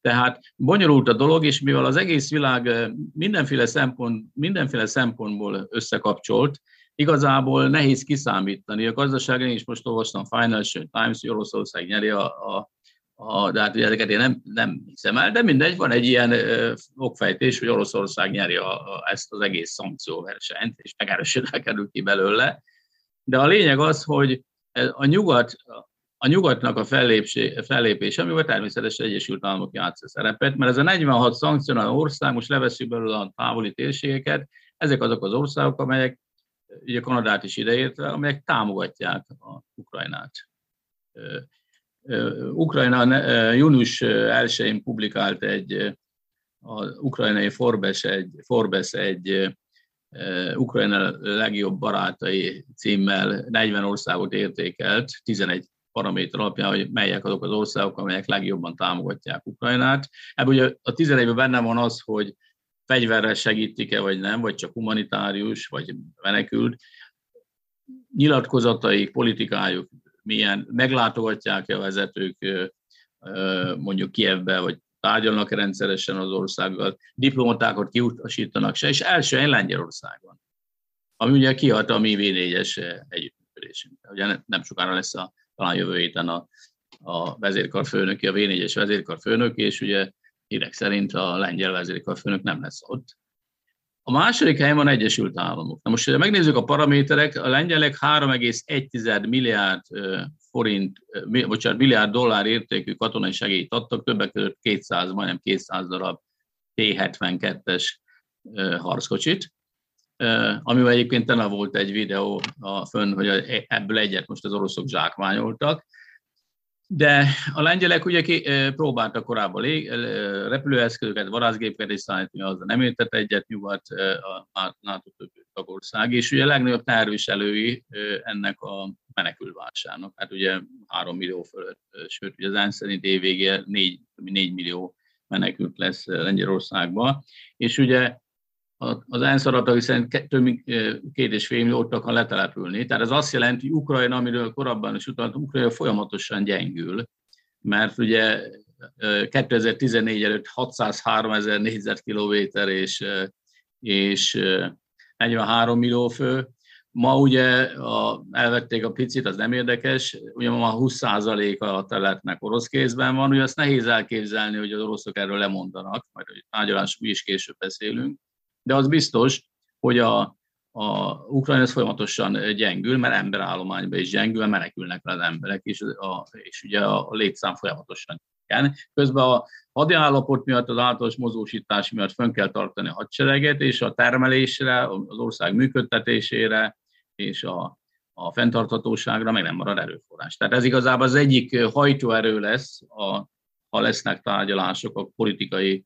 Tehát bonyolult a dolog, és mivel az egész világ mindenféle, szempont, mindenféle szempontból összekapcsolt, igazából nehéz kiszámítani. A gazdaságon is most olvastam Financial Times, hogy Oroszország nyeri a, a, a, de hát ugye ezeket én nem, nem hiszem el, de mindegy, van egy ilyen ö, okfejtés, hogy Oroszország nyeri a, a, ezt az egész szankcióversenyt, és megerősödve kerül ki belőle. De a lényeg az, hogy a nyugat, a nyugatnak a fellépése, amivel természetesen Egyesült Államok játsza szerepet, mert ez a 46 szankcionáló ország, most leveszünk belőle a távoli térségeket, ezek azok az országok, amelyek, ugye Kanadát is ideértve, amelyek támogatják a Ukrajnát. Ukrajna június 1-én publikált egy, az ukrajnai Forbes egy, Forbes egy Ukrajna legjobb barátai címmel 40 országot értékelt, 11 paraméter alapján, hogy melyek azok az országok, amelyek legjobban támogatják Ukrajnát. Ebből ugye a 11-ben benne van az, hogy fegyverrel segítik-e, vagy nem, vagy csak humanitárius, vagy menekült. Nyilatkozatai, politikájuk milyen, meglátogatják-e a vezetők mondjuk Kievbe, vagy tárgyalnak-e rendszeresen az országgal, diplomatákat kiutasítanak se, és első Lengyelországban, ami ugye kiadta a mi V4-es együttműködésünk. Ugye nem sokára lesz a talán jövő héten a, a vezérkarfőnöki, a V4-es vezérkarfőnök, és ugye hírek szerint a lengyel vezérkarfőnök nem lesz ott. A második helyen van Egyesült Államok. Na most, ha megnézzük a paraméterek, a lengyelek 3,1 milliárd forint, bocsánat, milliárd dollár értékű katonai segélyt adtak, többek között 200, majdnem 200 darab T-72-es harckocsit amivel egyébként tele volt egy videó a fönn, hogy ebből egyet most az oroszok zsákmányoltak. De a lengyelek ugye ki, próbáltak korábban lég, repülőeszközöket, varászgépeket is szállítani, az nem értett egyet nyugat a NATO több tagország, és ugye a legnagyobb terviselői ennek a menekülválságnak. Hát ugye 3 millió fölött, sőt, ugye az ENSZ szerint évvége 4, 4 millió menekült lesz Lengyelországban, és ugye az ENSZ adatai szerint több mint két és fél millió ott letelepülni. Tehát ez azt jelenti, hogy Ukrajna, amiről korábban is utaltam, Ukrajna folyamatosan gyengül, mert ugye 2014 előtt 603 ezer négyzetkilométer és, és 43 millió fő. Ma ugye a, elvették a picit, az nem érdekes, ugye ma 20% a területnek orosz kézben van, ugye azt nehéz elképzelni, hogy az oroszok erről lemondanak, majd a tárgyalásuk is később beszélünk de az biztos, hogy a, a Ukrajna ez folyamatosan gyengül, mert emberállományban is gyengül, mert menekülnek az emberek, és, a, és ugye a, létszám folyamatosan igen. Közben a hadiállapot miatt, az általános mozósítás miatt fönn kell tartani a hadsereget, és a termelésre, az ország működtetésére, és a, a fenntarthatóságra meg nem marad erőforrás. Tehát ez igazából az egyik hajtóerő lesz, a, ha lesznek tárgyalások a politikai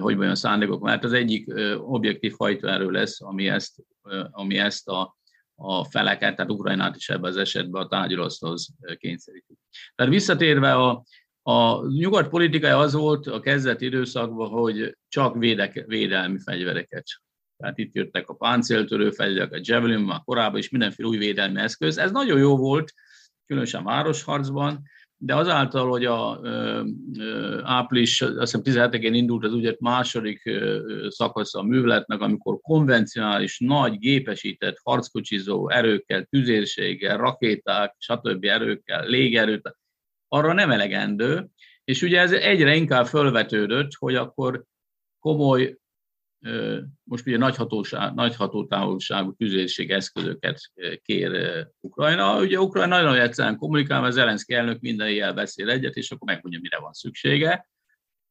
hogy mondjam, szándékok, mert az egyik objektív hajtóerő lesz, ami ezt, ami ezt a, a feleket, tehát Ukrajnát is ebben az esetben a tárgyalaszthoz kényszeríti. Tehát visszatérve a, a nyugat politikája az volt a kezdeti időszakban, hogy csak védek, védelmi fegyvereket. Tehát itt jöttek a páncéltörő fegyverek, a Javelin, már korábban is mindenféle új védelmi eszköz. Ez nagyon jó volt, különösen városharcban, de azáltal, hogy a április, azt hiszem 17-én indult az ugye második ö, szakasz a műveletnek, amikor konvencionális, nagy, gépesített, harckocsizó erőkkel, tüzérséggel, rakéták, stb. erőkkel, légerőt, arra nem elegendő, és ugye ez egyre inkább fölvetődött, hogy akkor komoly most ugye nagy, hatóság, nagy hatótávolságú tüzérség eszközöket kér Ukrajna. Ugye Ukrajna nagyon egyszerűen kommunikál, mert Zelenszky elnök minden éjjel beszél egyet, és akkor megmondja, mire van szüksége.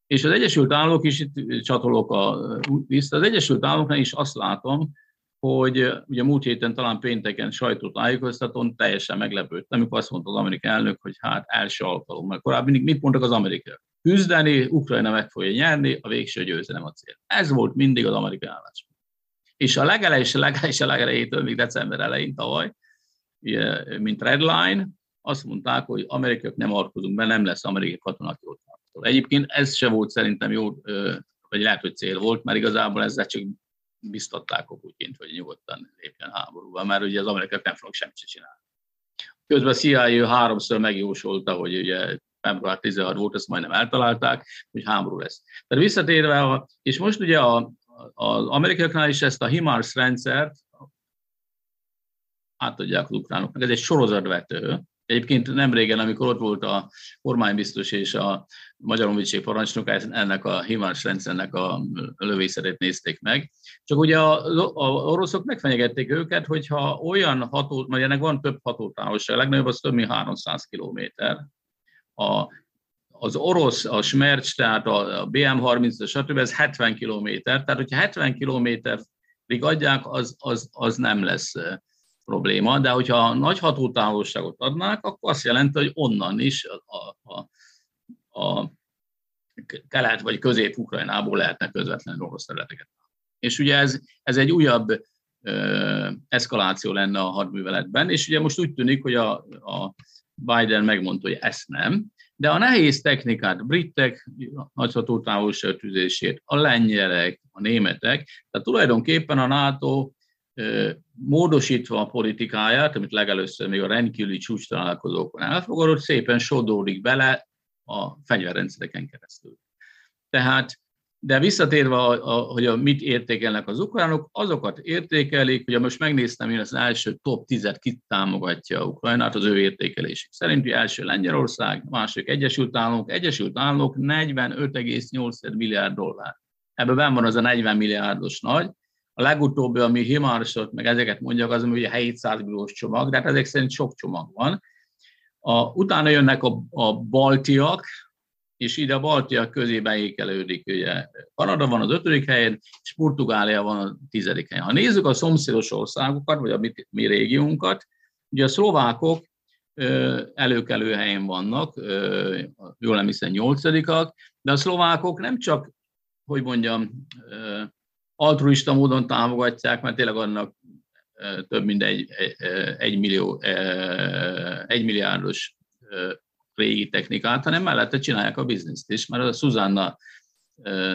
És az Egyesült Államok is itt csatolok a, vissza. Az Egyesült Államoknál is azt látom, hogy ugye múlt héten talán pénteken sajtótájékoztatón teljesen meglepődtem, amikor azt mondta az amerikai elnök, hogy hát első alkalommal. Korábban mindig mit mondtak az amerikaiak? Küzdeni, Ukrajna meg fogja nyerni, a végső győzelem a cél. Ez volt mindig az amerikai álláspont. És a legelej és a legelej és a legelejétől, még december elején tavaly, mint redline, azt mondták, hogy amerikaiak nem arkozunk be, nem lesz amerikai katonák ott. Egyébként ez se volt szerintem jó, vagy lehet, hogy cél volt, mert igazából ezzel csak biztatták Putyint, hogy nyugodtan lépjen háborúba, mert ugye az amerikaiak nem fognak semmit csinálni. Közben a CIA háromszor megjósolta, hogy ugye február 16 volt, ezt majdnem eltalálták, hogy háború lesz. Tehát visszatérve, a, és most ugye a, az amerikaiaknál is ezt a HIMARS rendszert átadják az ukránoknak. Ez egy sorozatvető. Egyébként nem régen, amikor ott volt a kormánybiztos és a Magyar Honvédség parancsnok, ennek a HIMARS rendszernek a lövészetét nézték meg. Csak ugye a, a oroszok megfenyegették őket, hogyha olyan ható, mert ennek van több hatótávolság, a legnagyobb az több mint 300 kilométer, a, az orosz, a Smercs, tehát a BM-30, stb. ez 70 km, tehát hogyha 70 kilométerig adják, az, az, az nem lesz probléma, de hogyha nagy hatótávolságot adnák, akkor azt jelenti, hogy onnan is a, a, a kelet vagy közép-ukrajnából lehetne közvetlenül orosz területeket. És ugye ez, ez egy újabb ö, eszkaláció lenne a hadműveletben, és ugye most úgy tűnik, hogy a, a Biden megmondta, hogy ezt nem, de a nehéz technikát, a britek nagyható távolságtűzését, a lengyelek, a németek, tehát tulajdonképpen a NATO módosítva a politikáját, amit legelőször még a rendkívüli csúcs találkozókon elfogadott, szépen sodódik bele a fegyverrendszereken keresztül. Tehát de visszatérve, a, a, hogy a, mit értékelnek az ukránok, azokat értékelik, ugye most megnéztem én az első top 10-et, kit támogatja Ukrajnát, az ő értékelésük szerint, hogy első Lengyelország, másik Egyesült Államok, Egyesült Államok 45,8 milliárd dollár. Ebben ben van az a 40 milliárdos nagy, a legutóbbi, ami Himarsot, meg ezeket mondjak, az, hogy a 700 milliós csomag, de hát ezek szerint sok csomag van. A, utána jönnek a, a baltiak, és ide a Baltiak közében ékelődik. Ugye Kanada van az ötödik helyen, és Portugália van a tizedik helyen. Ha nézzük a szomszédos országokat, vagy a mi, mi régiónkat, ugye a szlovákok előkelő helyen vannak, jól nem nyolcadikak, de a szlovákok nem csak, hogy mondjam, altruista módon támogatják, mert tényleg annak több mint egy, egy, millió, egy milliárdos régi technikát, hanem mellette csinálják a bizniszt is, mert a Susanna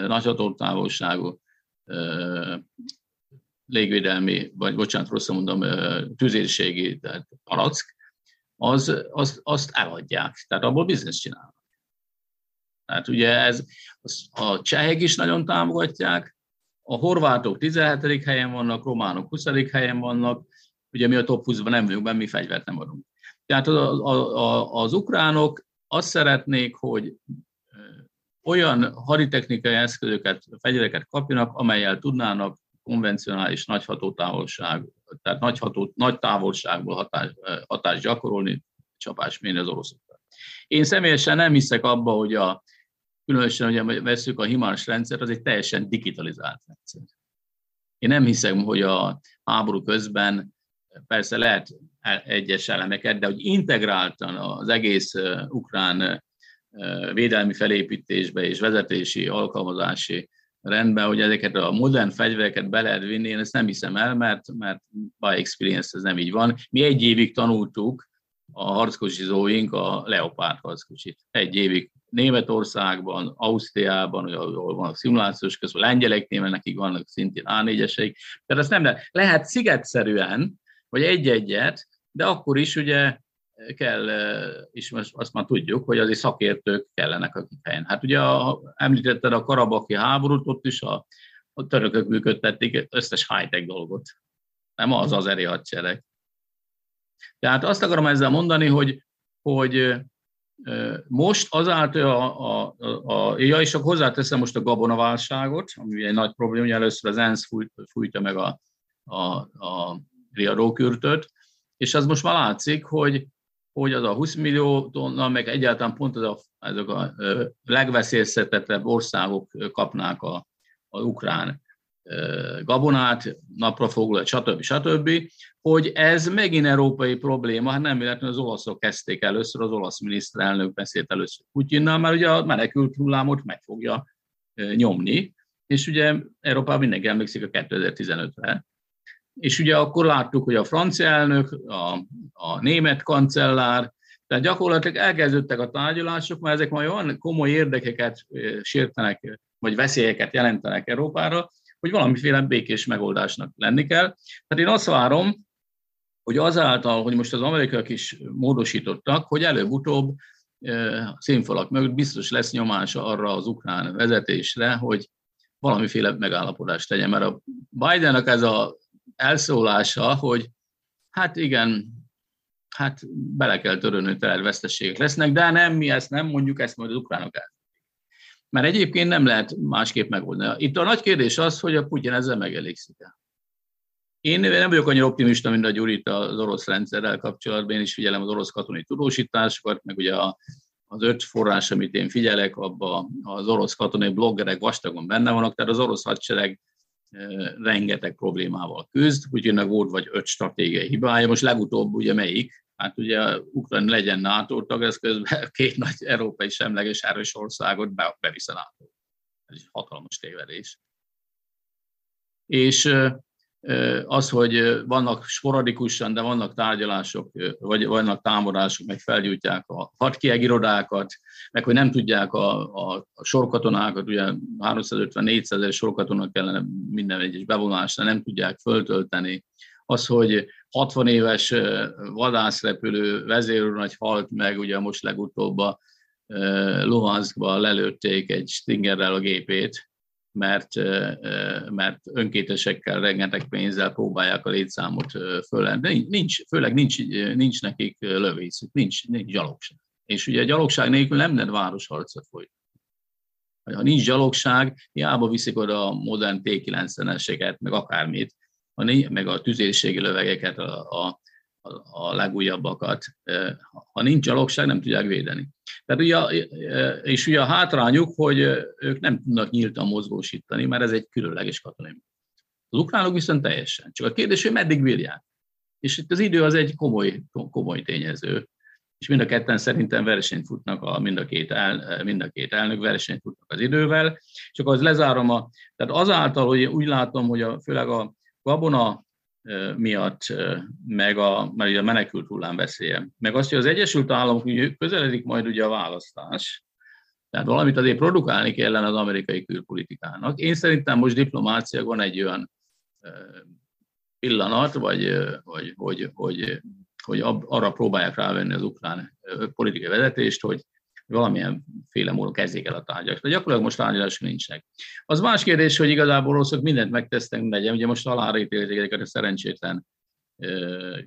nagy hatótávolságú légvédelmi, vagy bocsánat, rosszul mondom, tüzérségi tehát palack, az, az, azt eladják, tehát abból bizniszt csinálnak. Tehát ugye ez, a csehek is nagyon támogatják, a horvátok 17. helyen vannak, románok 20. helyen vannak, ugye mi a top 20-ban nem vagyunk benne, mi fegyvert nem adunk. Tehát az, az ukránok azt szeretnék, hogy olyan haditechnikai eszközöket, fegyvereket kapjanak, amelyel tudnának konvencionális nagy hatótávolság, tehát nagy, ható, nagy távolságból hatás, hatást gyakorolni, csapás mérni az oroszokra. Én személyesen nem hiszek abba, hogy a, különösen, hogy veszük a HIMARS rendszer, az egy teljesen digitalizált rendszer. Én nem hiszem, hogy a háború közben persze lehet egyes elemeket, de hogy integráltan az egész ukrán védelmi felépítésbe és vezetési, alkalmazási rendben, hogy ezeket a modern fegyvereket be lehet vinni, én ezt nem hiszem el, mert, mert by experience ez nem így van. Mi egy évig tanultuk a harckocsizóink a Leopard harckocsit. Egy évig Németországban, Ausztriában, ahol vannak szimulációs közben, lengyeleknél, nekik vannak szintén A4-eseik. Tehát ezt nem lehet. Lehet szigetszerűen, vagy egy-egyet, de akkor is ugye kell, és most azt már tudjuk, hogy azért szakértők kellenek a helyen. Hát ugye a, említetted a karabaki háborút, ott is a, a törökök működtették összes high-tech dolgot. Nem az az eri hadsereg. Tehát azt akarom ezzel mondani, hogy, hogy most azáltal a, a, a, a ja, és akkor hozzáteszem most a gabonaválságot, ami egy nagy probléma, hogy először az ENSZ fújt, fújta meg a, a, a riadókürtöt, és az most már látszik, hogy, hogy az a 20 millió tonna, meg egyáltalán pont az a, ezek a legveszélyeztetettebb országok kapnák a, a ukrán gabonát, naprafogulat, stb. stb., hogy ez megint európai probléma, hát nem véletlenül az olaszok kezdték először, az olasz miniszterelnök beszélt először Putyinnal, mert ugye a menekült hullámot meg fogja nyomni, és ugye Európában mindenki emlékszik a 2015-re, és ugye akkor láttuk, hogy a francia elnök, a, a német kancellár, tehát gyakorlatilag elkezdődtek a tárgyalások, mert ezek majd olyan komoly érdekeket sértenek, vagy veszélyeket jelentenek Európára, hogy valamiféle békés megoldásnak lenni kell. Tehát én azt várom, hogy azáltal, hogy most az amerikaiak is módosítottak, hogy előbb-utóbb színfalak mögött biztos lesz nyomása arra az ukrán vezetésre, hogy valamiféle megállapodást tegyen. Mert a Bidennek ez a elszólása, hogy hát igen, hát bele kell törölni, hogy veszteségek lesznek, de nem, mi ezt nem mondjuk, ezt majd az ukránok el. Mert egyébként nem lehet másképp megoldani. Itt a nagy kérdés az, hogy a Putyin ezzel megelégszik el. Én nem vagyok annyira optimista, mint a Gyuri az orosz rendszerrel kapcsolatban, én is figyelem az orosz katonai tudósításokat, meg ugye a, az öt forrás, amit én figyelek, abban az orosz katonai bloggerek vastagon benne vannak, tehát az orosz hadsereg rengeteg problémával küzd, úgyhogy volt vagy öt stratégiai hibája, most legutóbb ugye melyik, hát ugye Ukrajna legyen NATO tag, ez közben (laughs) két nagy európai semleges erős országot be, bevisz a NATO. Ez egy hatalmas tévedés. És az, hogy vannak sporadikusan, de vannak tárgyalások, vagy vannak támadások, meg felgyújtják a hadkiegirodákat, meg hogy nem tudják a, a, sorkatonákat, ugye 350-400 ezer sorkatonak kellene minden egyes bevonásra, nem tudják föltölteni. Az, hogy 60 éves vadászrepülő vezérőrnagy halt meg, ugye most legutóbb a Luhanskba lelőtték egy Stingerrel a gépét, mert, mert önkétesekkel, rengeteg pénzzel próbálják a létszámot fölelni. Nincs, főleg nincs, nincs nekik lövészük, nincs, nincs gyalogság. És ugye a gyalogság nélkül nem lehet városharcot folytatni. Ha nincs gyalogság, hiába viszik oda a modern T-90-eseket, meg akármit, meg a tüzérségi lövegeket, a, a, a legújabbakat. Ha nincs gyalogság, nem tudják védeni. Tehát ugye, és ugye a hátrányuk, hogy ők nem tudnak nyíltan mozgósítani, mert ez egy különleges katonai. Az ukránok viszont teljesen. Csak a kérdés, hogy meddig bírják. És itt az idő az egy komoly, komoly tényező. És mind a ketten szerintem versenyt futnak, a, mind, a két el, mind a két elnök versenyt futnak az idővel. Csak az lezárom a, tehát azáltal, hogy úgy látom, hogy a, főleg a gabona miatt, meg a, meg a menekült hullám veszélye. Meg azt, hogy az Egyesült Államok közeledik majd ugye a választás, tehát valamit azért produkálni kellene az amerikai külpolitikának. Én szerintem most diplomácia van egy olyan pillanat, vagy, vagy hogy, hogy, hogy arra próbálják rávenni az ukrán politikai vezetést, hogy valamilyen féle módon kezdjék el a tárgyalást. De gyakorlatilag most tárgyalások nincsenek. Az más kérdés, hogy igazából oroszok mindent megtesznek, legyen. Ugye most halára ítélték ezeket a szerencsétlen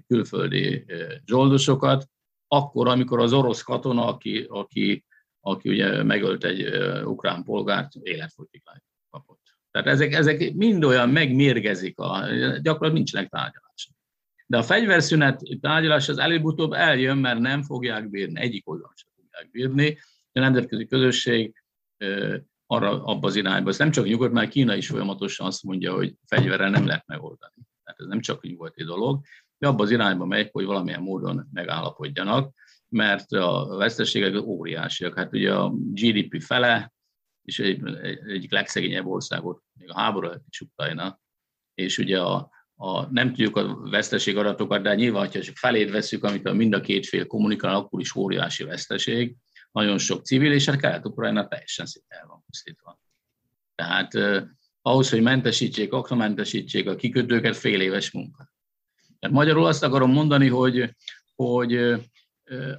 külföldi zsoldosokat, akkor, amikor az orosz katona, aki, aki, aki ugye megölt egy ukrán polgárt, életfogytiglányt kapott. Tehát ezek, ezek mind olyan megmérgezik, a, gyakorlatilag nincsenek tárgyalások. De a fegyverszünet tárgyalás az előbb-utóbb eljön, mert nem fogják bírni egyik oldalon tudják bírni. A nemzetközi közösség arra, abba az irányba. Ez nem csak nyugodt, mert Kína is folyamatosan azt mondja, hogy fegyverrel nem lehet megoldani. Tehát ez nem csak nyugati dolog. abba az irányba megy, hogy valamilyen módon megállapodjanak, mert a veszteségek óriásiak. Hát ugye a GDP fele, és egy, egy, egyik legszegényebb országot, még a háború is Ukrajna, és ugye a, a, nem tudjuk a veszteség adatokat, de nyilván, ha csak felét veszük, amit a mind a két fél kommunikál, akkor is óriási veszteség. Nagyon sok civil, és hát Kelet-Ukrajna teljesen szinte el van pusztítva. Tehát eh, ahhoz, hogy mentesítsék, aknamentesítsék a kikötőket, fél éves munka. Tehát magyarul azt akarom mondani, hogy, hogy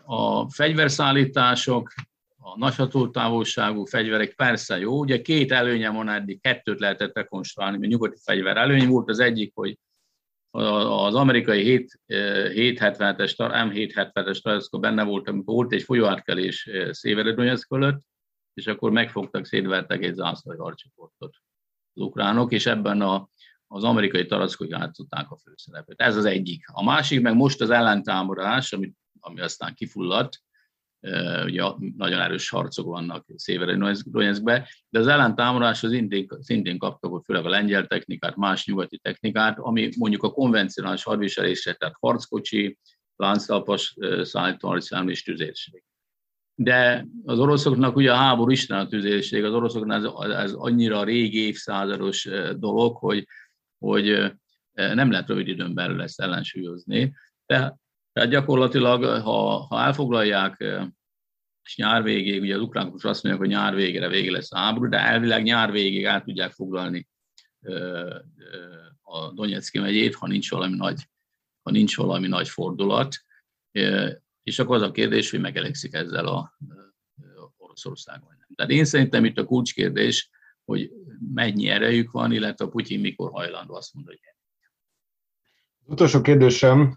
a fegyverszállítások, a nagy távolságú fegyverek persze jó, ugye két előnye van eddig, kettőt lehetett rekonstruálni, mert nyugati fegyver előny volt, az egyik, hogy az amerikai 777-es, M777-es talajszkó benne volt, amikor volt egy folyóátkelés Széveredonyeszk fölött, és akkor megfogtak, szétvertek egy zászlói harcsoportot az ukránok, és ebben a, az amerikai tarackok játszották a főszerepet. Ez az egyik. A másik meg most az ellentámadás, ami, ami aztán kifulladt, ugye nagyon erős harcok vannak Széveredonyeckbe, de az ellentámadáshoz szintén, szintén kaptak főleg a lengyel technikát, más nyugati technikát, ami mondjuk a konvencionális hadviselésre, tehát harckocsi, lánctalpas szállító és tüzérség. De az oroszoknak ugye a háború isten a tüzérség, az oroszoknak ez, ez annyira régi évszázados dolog, hogy, hogy nem lehet rövid időn belül ezt ellensúlyozni. De tehát gyakorlatilag, ha, ha elfoglalják, és nyár végéig, ugye az ukránok most azt mondják, hogy nyár végére vége lesz a háború, de elvileg nyár végéig el tudják foglalni a Donetszki megyét, ha nincs valami nagy, ha nincs valami nagy fordulat. És akkor az a kérdés, hogy megelegszik ezzel a, Oroszországon. Tehát én szerintem itt a kulcskérdés, hogy mennyi erejük van, illetve a Putyin mikor hajlandó azt mondani, hogy utolsó kérdésem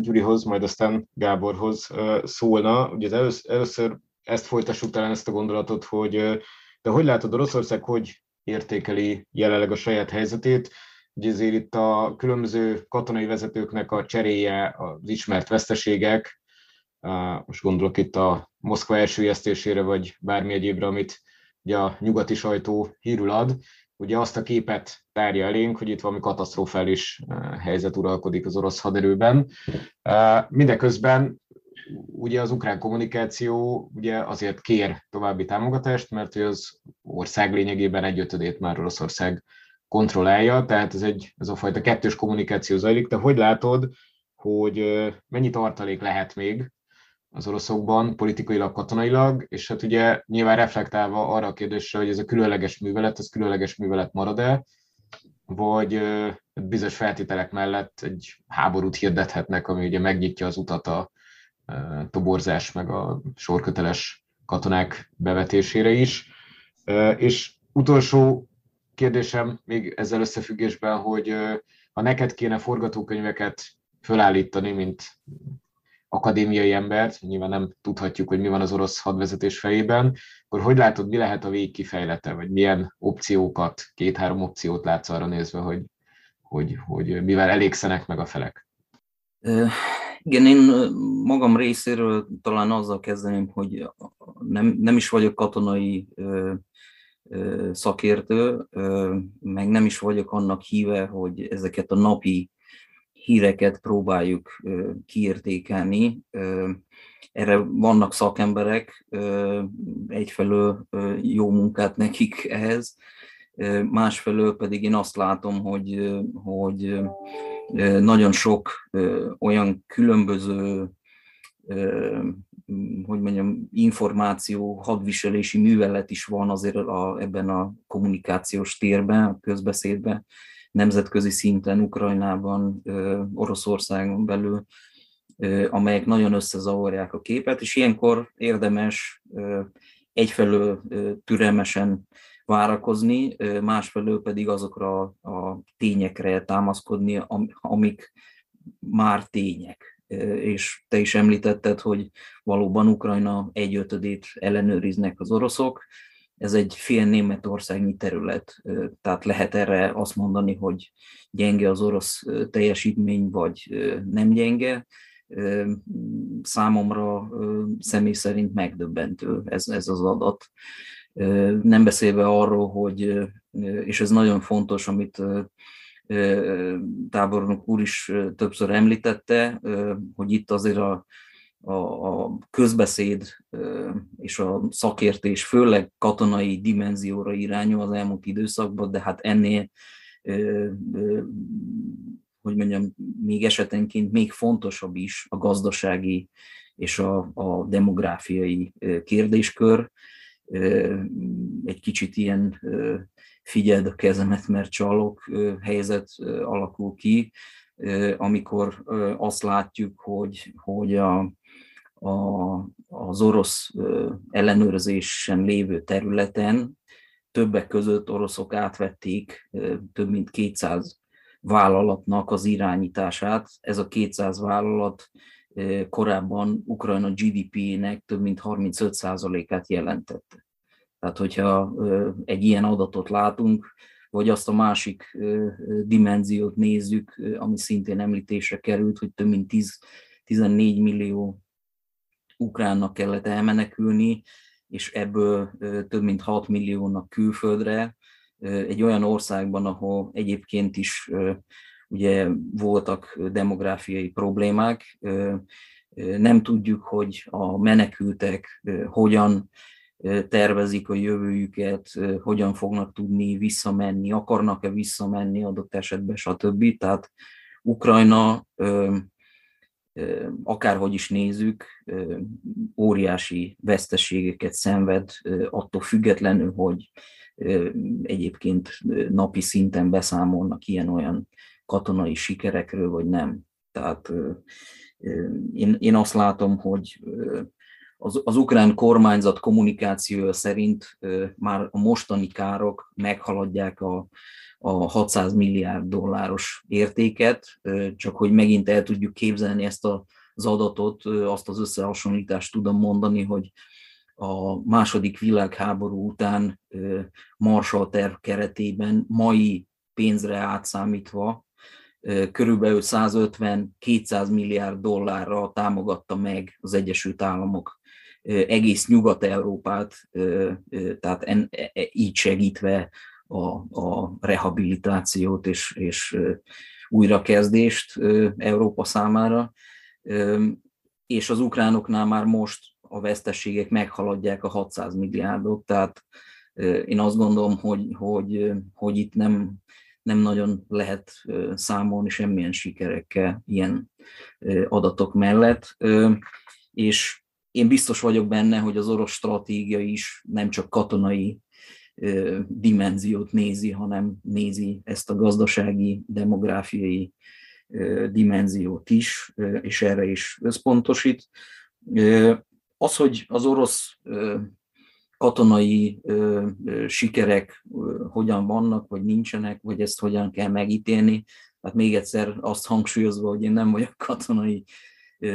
Gyurihoz, majd aztán Gáborhoz szólna. Ugye az először ezt folytassuk talán ezt a gondolatot, hogy de hogy látod Oroszország, hogy értékeli jelenleg a saját helyzetét? Ugye ezért itt a különböző katonai vezetőknek a cseréje, az ismert veszteségek, most gondolok itt a Moszkva elsőjesztésére, vagy bármi egyébre, amit ugye a nyugati sajtó hírül ad, ugye azt a képet tárja elénk, hogy itt valami katasztrofális helyzet uralkodik az orosz haderőben. Mindeközben ugye az ukrán kommunikáció ugye azért kér további támogatást, mert az ország lényegében egyötödét már Oroszország kontrollálja, tehát ez, egy, ez a fajta kettős kommunikáció zajlik. Te hogy látod, hogy mennyi tartalék lehet még az oroszokban, politikailag, katonailag, és hát ugye nyilván reflektálva arra a kérdésre, hogy ez a különleges művelet, ez különleges művelet marad-e, vagy bizonyos feltételek mellett egy háborút hirdethetnek, ami ugye megnyitja az utat a toborzás meg a sorköteles katonák bevetésére is. És utolsó kérdésem még ezzel összefüggésben, hogy ha neked kéne forgatókönyveket fölállítani, mint akadémiai embert, nyilván nem tudhatjuk, hogy mi van az orosz hadvezetés fejében, akkor hogy látod, mi lehet a vég kifejlete, vagy milyen opciókat, két-három opciót látsz arra nézve, hogy, hogy, hogy mivel elégszenek meg a felek? Igen, én magam részéről talán azzal kezdeném, hogy nem, nem is vagyok katonai szakértő, meg nem is vagyok annak híve, hogy ezeket a napi híreket próbáljuk kiértékelni. Erre vannak szakemberek, egyfelől jó munkát nekik ehhez, másfelől pedig én azt látom, hogy, hogy nagyon sok olyan különböző hogy mondjam, információ, hadviselési művelet is van azért a, ebben a kommunikációs térben, a közbeszédben, nemzetközi szinten, Ukrajnában, Oroszországon belül, amelyek nagyon összezavarják a képet, és ilyenkor érdemes egyfelől türelmesen várakozni, másfelől pedig azokra a tényekre támaszkodni, amik már tények. És te is említetted, hogy valóban Ukrajna egyötödét ellenőriznek az oroszok, ez egy fél németországnyi terület, tehát lehet erre azt mondani, hogy gyenge az orosz teljesítmény, vagy nem gyenge. Számomra személy szerint megdöbbentő ez, ez az adat. Nem beszélve arról, hogy, és ez nagyon fontos, amit tábornok úr is többször említette, hogy itt azért a, a, a közbeszéd és a szakértés főleg katonai dimenzióra irányul az elmúlt időszakban, de hát ennél hogy mondjam, még esetenként még fontosabb is a gazdasági és a, a demográfiai kérdéskör. Egy kicsit ilyen figyeld a kezemet, mert csalok helyzet alakul ki, amikor azt látjuk, hogy, hogy a, a, az orosz ellenőrzésen lévő területen többek között oroszok átvették több mint 200 vállalatnak az irányítását. Ez a 200 vállalat korábban Ukrajna GDP-nek több mint 35%-át jelentette. Tehát, hogyha egy ilyen adatot látunk, vagy azt a másik dimenziót nézzük, ami szintén említésre került, hogy több mint 10, 14 millió ukránnak kellett elmenekülni, és ebből több mint 6 milliónak külföldre, egy olyan országban, ahol egyébként is ugye voltak demográfiai problémák, nem tudjuk, hogy a menekültek hogyan tervezik a jövőjüket, hogyan fognak tudni visszamenni, akarnak-e visszamenni adott esetben, stb. Tehát Ukrajna, akárhogy is nézzük, óriási veszteségeket szenved, attól függetlenül, hogy egyébként napi szinten beszámolnak ilyen-olyan katonai sikerekről, vagy nem. Tehát én, én azt látom, hogy az, az ukrán kormányzat kommunikációja szerint már a mostani károk meghaladják a, a 600 milliárd dolláros értéket, csak hogy megint el tudjuk képzelni ezt az adatot, azt az összehasonlítást tudom mondani, hogy a második világháború után Marshall terv keretében mai pénzre átszámítva körülbelül 150-200 milliárd dollárra támogatta meg az Egyesült Államok egész Nyugat-Európát, tehát e, e, így segítve a, a rehabilitációt és, és újrakezdést Európa számára. És az ukránoknál már most a veszteségek meghaladják a 600 milliárdot, tehát én azt gondolom, hogy, hogy, hogy itt nem, nem nagyon lehet számolni semmilyen sikerekkel ilyen adatok mellett, és én biztos vagyok benne, hogy az orosz stratégia is nem csak katonai dimenziót nézi, hanem nézi ezt a gazdasági, demográfiai dimenziót is, és erre is összpontosít. Az, hogy az orosz katonai sikerek hogyan vannak, vagy nincsenek, vagy ezt hogyan kell megítélni, hát még egyszer azt hangsúlyozva, hogy én nem vagyok katonai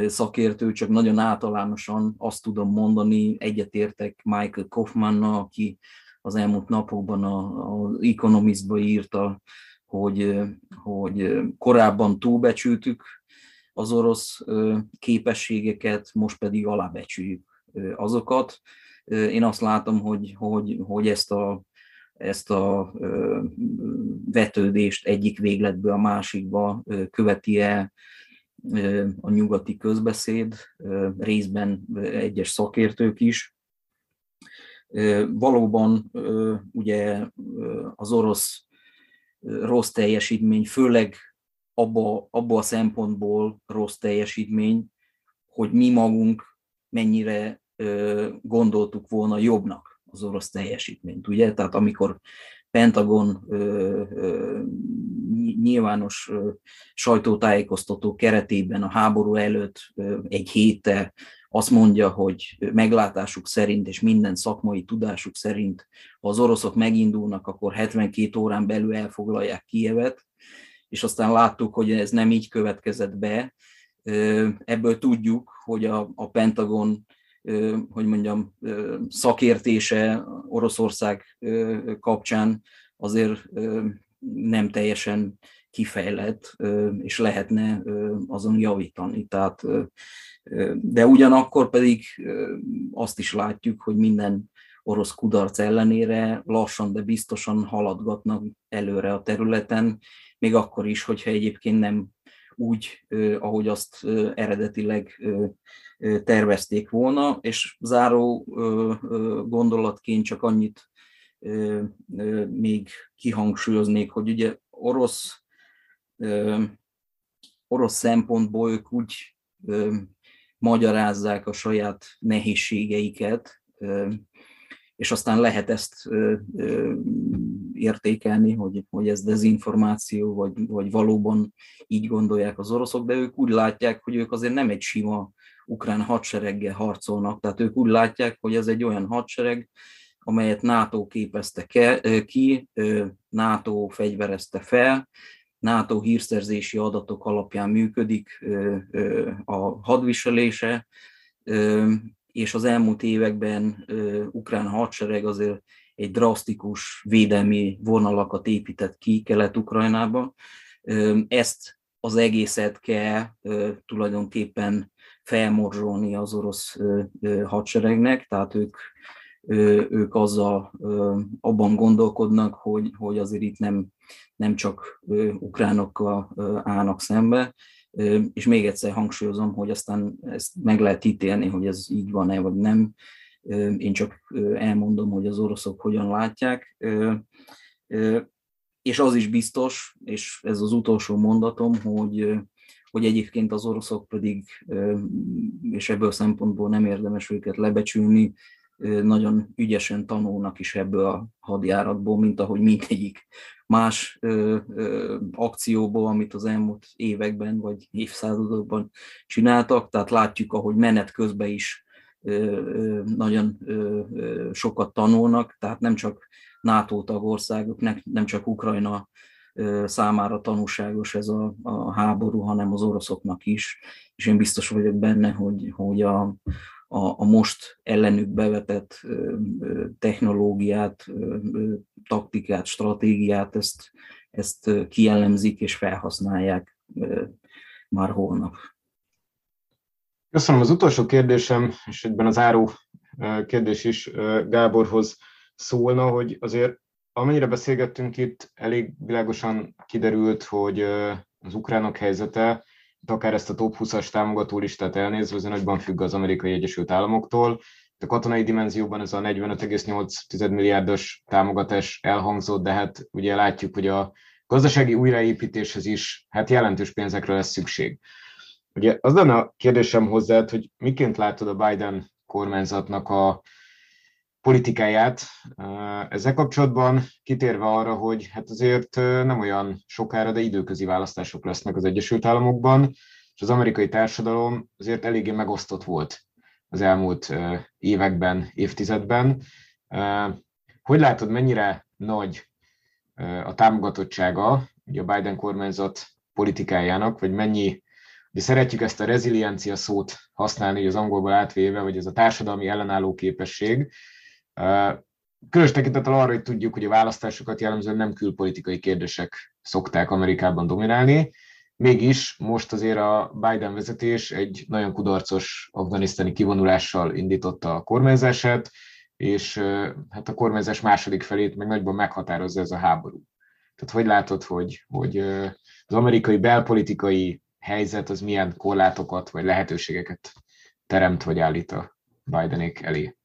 szakértő, csak nagyon általánosan azt tudom mondani, egyetértek Michael Kaufmannal, aki az elmúlt napokban az Economistba írta, hogy, hogy korábban túlbecsültük az orosz képességeket, most pedig alábecsüljük azokat. Én azt látom, hogy, hogy, hogy ezt a, ezt a vetődést egyik végletből a másikba követi el a nyugati közbeszéd, részben egyes szakértők is. Valóban ugye az orosz rossz teljesítmény, főleg abba, abba a szempontból rossz teljesítmény, hogy mi magunk mennyire gondoltuk volna jobbnak az orosz teljesítményt, ugye? Tehát amikor Pentagon nyilvános sajtótájékoztató keretében a háború előtt egy héttel azt mondja, hogy meglátásuk szerint és minden szakmai tudásuk szerint, ha az oroszok megindulnak, akkor 72 órán belül elfoglalják Kievet, és aztán láttuk, hogy ez nem így következett be. Ebből tudjuk, hogy a, a Pentagon hogy mondjam, szakértése Oroszország kapcsán azért nem teljesen kifejlett, és lehetne azon javítani. Tehát, de ugyanakkor pedig azt is látjuk, hogy minden orosz kudarc ellenére lassan, de biztosan haladgatnak előre a területen, még akkor is, hogyha egyébként nem úgy, ahogy azt eredetileg tervezték volna, és záró gondolatként csak annyit még kihangsúlyoznék, hogy ugye orosz, orosz szempontból ők úgy magyarázzák a saját nehézségeiket, és aztán lehet ezt értékelni, hogy, hogy ez dezinformáció, vagy, vagy valóban így gondolják az oroszok, de ők úgy látják, hogy ők azért nem egy sima ukrán hadsereggel harcolnak, tehát ők úgy látják, hogy ez egy olyan hadsereg, amelyet NATO képezte ki, NATO fegyverezte fel, NATO hírszerzési adatok alapján működik a hadviselése, és az elmúlt években ukrán hadsereg azért egy drasztikus védelmi vonalakat épített ki Kelet-Ukrajnába. Ezt az egészet kell tulajdonképpen felmorzsolni az orosz hadseregnek, tehát ők, ők azzal abban gondolkodnak, hogy, hogy azért itt nem, nem csak ukránokkal állnak szembe, és még egyszer hangsúlyozom, hogy aztán ezt meg lehet ítélni, hogy ez így van-e vagy nem. Én csak elmondom, hogy az oroszok hogyan látják. És az is biztos, és ez az utolsó mondatom, hogy, hogy egyébként az oroszok pedig, és ebből szempontból nem érdemes őket lebecsülni, nagyon ügyesen tanulnak is ebből a hadjáratból, mint ahogy mindegyik más ö, ö, akcióból, amit az elmúlt években vagy évszázadokban csináltak. Tehát látjuk, ahogy menet közben is ö, ö, nagyon ö, ö, sokat tanulnak, tehát nem csak NATO tagországok, nem csak Ukrajna számára tanúságos ez a, a háború, hanem az oroszoknak is, és én biztos vagyok benne, hogy, hogy a, a, a most ellenük bevetett technológiát, taktikát, stratégiát, ezt, ezt kielemzik és felhasználják már holnap. Köszönöm. Az utolsó kérdésem, és egyben az áró kérdés is Gáborhoz szólna, hogy azért amennyire beszélgettünk itt, elég világosan kiderült, hogy az ukránok helyzete de akár ezt a top 20-as támogató listát elnézve, az nagyban függ az amerikai Egyesült Államoktól. A katonai dimenzióban ez a 45,8 milliárdos támogatás elhangzott, de hát ugye látjuk, hogy a gazdasági újraépítéshez is hát jelentős pénzekre lesz szükség. Ugye az lenne a kérdésem hozzád, hogy miként látod a Biden kormányzatnak a politikáját. Ezzel kapcsolatban kitérve arra, hogy hát azért nem olyan sokára, de időközi választások lesznek az Egyesült Államokban, és az amerikai társadalom azért eléggé megosztott volt az elmúlt években, évtizedben. Hogy látod, mennyire nagy a támogatottsága ugye a Biden kormányzat politikájának, vagy mennyi, de szeretjük ezt a reziliencia szót használni, az angolból átvéve, vagy ez a társadalmi ellenálló képesség, Különös tekintettel arra, hogy tudjuk, hogy a választásokat jellemzően nem külpolitikai kérdések szokták Amerikában dominálni, mégis most azért a Biden vezetés egy nagyon kudarcos afganisztáni kivonulással indította a kormányzását, és hát a kormányzás második felét meg nagyban meghatározza ez a háború. Tehát hogy látod, hogy, hogy az amerikai belpolitikai helyzet az milyen korlátokat vagy lehetőségeket teremt vagy állít a Bidenék elé?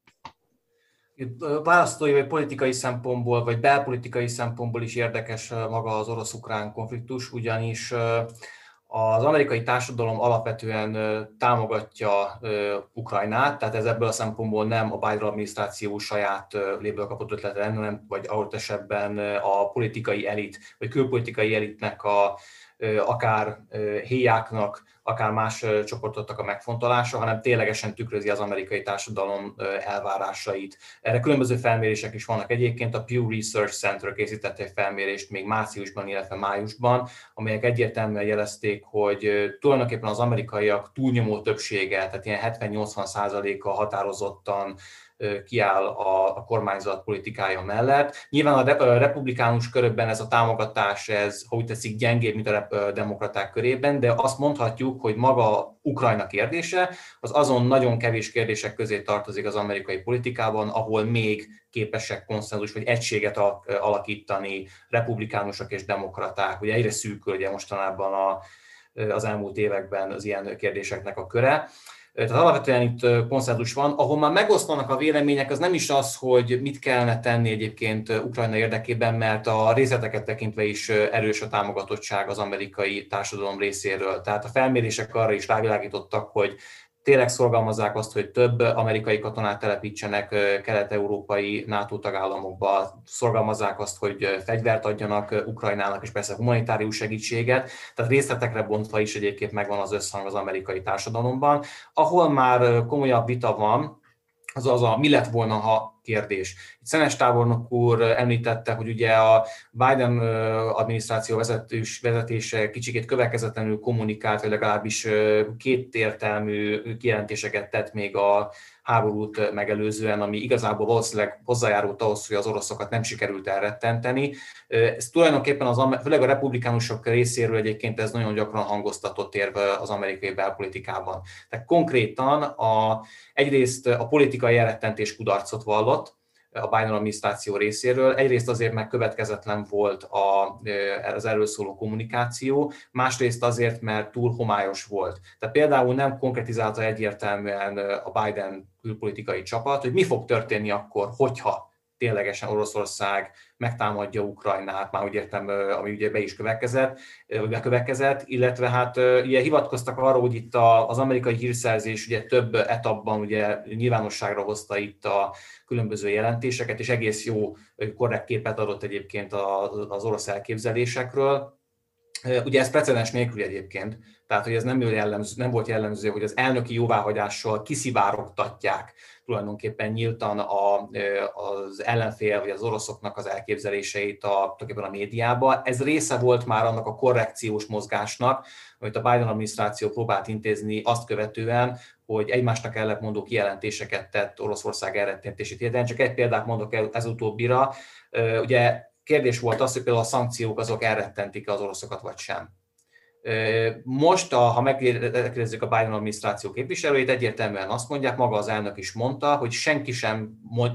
Választói vagy politikai szempontból, vagy belpolitikai szempontból is érdekes maga az orosz-ukrán konfliktus, ugyanis az amerikai társadalom alapvetően támogatja Ukrajnát, tehát ez ebből a szempontból nem a Biden adminisztráció saját léből kapott ötlete lenne, vagy ahol esetben a politikai elit, vagy külpolitikai elitnek a akár héjáknak, akár más csoportoknak a megfontolása, hanem ténylegesen tükrözi az amerikai társadalom elvárásait. Erre különböző felmérések is vannak egyébként. A Pew Research Center készített egy felmérést még márciusban, illetve májusban, amelyek egyértelműen jelezték, hogy tulajdonképpen az amerikaiak túlnyomó többsége, tehát ilyen 70-80 százaléka határozottan kiáll a, a kormányzat politikája mellett. Nyilván a republikánus körökben ez a támogatás, ez, ha úgy teszik, gyengébb, mint a demokraták körében, de azt mondhatjuk, hogy maga Ukrajna kérdése az azon nagyon kevés kérdések közé tartozik az amerikai politikában, ahol még képesek konszenzus vagy egységet alakítani republikánusok és demokraták. Ugye egyre szűkül ugye mostanában a, az elmúlt években az ilyen kérdéseknek a köre. Tehát alapvetően itt konszenzus van. Ahol már megosztanak a vélemények, az nem is az, hogy mit kellene tenni egyébként Ukrajna érdekében, mert a részleteket tekintve is erős a támogatottság az amerikai társadalom részéről. Tehát a felmérések arra is rávilágítottak, hogy tényleg szorgalmazzák azt, hogy több amerikai katonát telepítsenek kelet-európai NATO tagállamokba, szorgalmazzák azt, hogy fegyvert adjanak Ukrajnának, és persze humanitárius segítséget, tehát részletekre bontva is egyébként megvan az összhang az amerikai társadalomban. Ahol már komolyabb vita van, az az a mi lett volna, ha kérdés. Szenes tábornok úr említette, hogy ugye a Biden adminisztráció vezetős, vezetése kicsikét következetlenül kommunikált, vagy legalábbis két értelmű kijelentéseket tett még a háborút megelőzően, ami igazából valószínűleg hozzájárult ahhoz, hogy az oroszokat nem sikerült elrettenteni. Ez tulajdonképpen az, főleg a republikánusok részéről egyébként ez nagyon gyakran hangoztatott érve az amerikai belpolitikában. Tehát konkrétan a, egyrészt a politikai elrettentés kudarcot vallott, a Biden adminisztráció részéről. Egyrészt azért, mert következetlen volt a, az erről szóló kommunikáció, másrészt azért, mert túl homályos volt. Tehát például nem konkretizálta egyértelműen a Biden külpolitikai csapat, hogy mi fog történni akkor, hogyha ténylegesen Oroszország megtámadja Ukrajnát, már úgy értem, ami ugye be is következett, vagy bekövetkezett, illetve hát ugye hivatkoztak arra, hogy itt az amerikai hírszerzés ugye több etapban ugye nyilvánosságra hozta itt a különböző jelentéseket, és egész jó, korrekt képet adott egyébként az orosz elképzelésekről. Ugye ez precedens nélkül egyébként, tehát hogy ez nem, jellemző, nem volt jellemző, hogy az elnöki jóváhagyással kiszivárogtatják tulajdonképpen nyíltan a, az ellenfél vagy az oroszoknak az elképzeléseit a, a médiában. Ez része volt már annak a korrekciós mozgásnak, amit a Biden adminisztráció próbált intézni azt követően, hogy egymásnak ellentmondó kijelentéseket tett Oroszország elrettentését. Én csak egy példát mondok ez utóbbira. Ugye kérdés volt az, hogy például a szankciók azok elrettentik az oroszokat, vagy sem. Most, ha megkérdezzük a Biden adminisztráció képviselőit, egyértelműen azt mondják, maga az elnök is mondta, hogy senki sem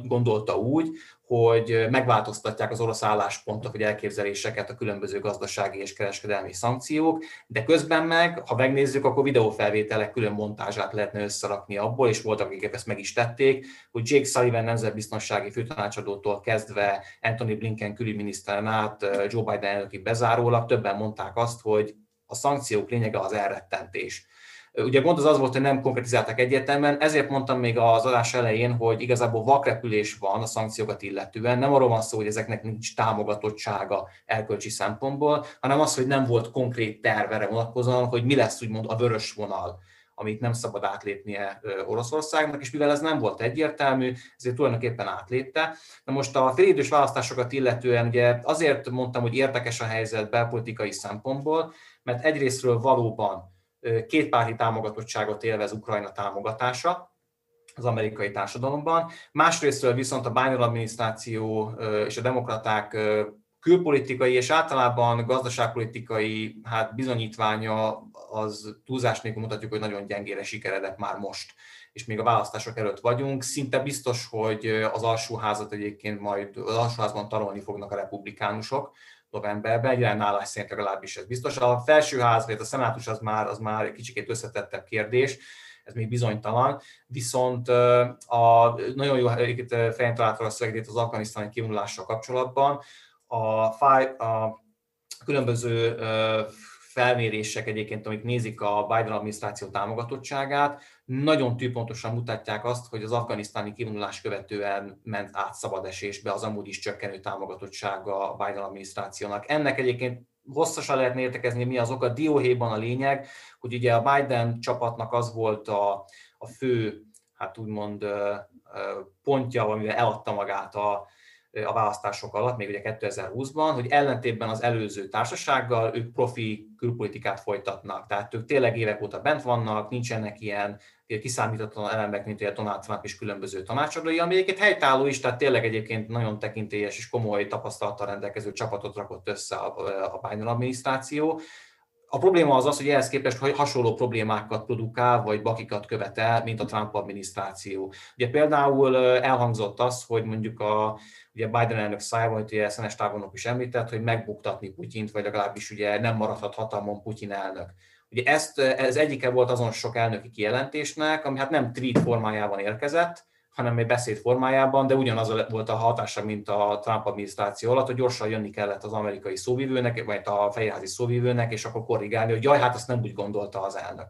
gondolta úgy, hogy megváltoztatják az orosz álláspontot vagy elképzeléseket a különböző gazdasági és kereskedelmi szankciók, de közben meg, ha megnézzük, akkor videófelvételek külön montázsát lehetne összerakni abból, és voltak, akik ezt meg is tették, hogy Jake Sullivan nemzetbiztonsági főtanácsadótól kezdve Anthony Blinken külügyminiszteren át Joe Biden elnöki bezárólag többen mondták azt, hogy a szankciók lényege az elrettentés. Ugye gond az az volt, hogy nem konkretizálták egyértelműen, ezért mondtam még az adás elején, hogy igazából vakrepülés van a szankciókat illetően. Nem arról van szó, hogy ezeknek nincs támogatottsága elkölcsi szempontból, hanem az, hogy nem volt konkrét tervere vonatkozóan, hogy mi lesz úgymond a vörös vonal amit nem szabad átlépnie Oroszországnak, és mivel ez nem volt egyértelmű, ezért tulajdonképpen átlépte. Na most a félidős választásokat illetően ugye azért mondtam, hogy érdekes a helyzet belpolitikai szempontból, mert egyrésztről valóban kétpárti támogatottságot élvez Ukrajna támogatása, az amerikai társadalomban. Másrésztről viszont a Biden adminisztráció és a demokraták külpolitikai és általában gazdaságpolitikai hát bizonyítványa az túlzás nélkül mutatjuk, hogy nagyon gyengére sikeredek már most és még a választások előtt vagyunk. Szinte biztos, hogy az alsóházat egyébként majd az alsóházban tanulni fognak a republikánusok, novemberben, egy állás szerint legalábbis ez biztos. A felsőház, vagy a szenátus az már, az már egy kicsit összetettebb kérdés, ez még bizonytalan, viszont a nagyon jó fejen találta a szöveget az afganisztáni kivonulással kapcsolatban. A, fáj, a különböző felmérések egyébként, amik nézik a Biden adminisztráció támogatottságát, nagyon tűpontosan mutatják azt, hogy az afganisztáni kivonulás követően ment át szabad esésbe az amúgy is csökkenő támogatottsága a Biden adminisztrációnak. Ennek egyébként hosszasan lehetne értekezni, mi az oka. Dióhéjban a lényeg, hogy ugye a Biden csapatnak az volt a, a fő, hát úgymond pontja, amivel eladta magát a, a választások alatt, még ugye 2020-ban, hogy ellentétben az előző társasággal ők profi külpolitikát folytatnak. Tehát ők tényleg évek óta bent vannak, nincsenek ilyen kiszámítatlan elemek, mint a Donald Trump és különböző tanácsadói, ami egyébként helytálló is, tehát tényleg egyébként nagyon tekintélyes és komoly tapasztalattal rendelkező csapatot rakott össze a Biden adminisztráció. A probléma az az, hogy ehhez képest hasonló problémákat produkál, vagy bakikat követel, mint a Trump adminisztráció. Ugye például elhangzott az, hogy mondjuk a ugye Biden elnök szájában, hogy ugye Szenes Távolnok is említett, hogy megbuktatni Putyint, vagy legalábbis ugye nem maradhat hatalmon Putyin elnök. Ugye ezt, ez egyike volt azon sok elnöki kijelentésnek, ami hát nem tweet formájában érkezett, hanem egy beszéd formájában, de ugyanaz volt a hatása, mint a Trump adminisztráció alatt, hogy gyorsan jönni kellett az amerikai szóvivőnek, vagy a fejházi szóvivőnek, és akkor korrigálni, hogy jaj, hát azt nem úgy gondolta az elnök.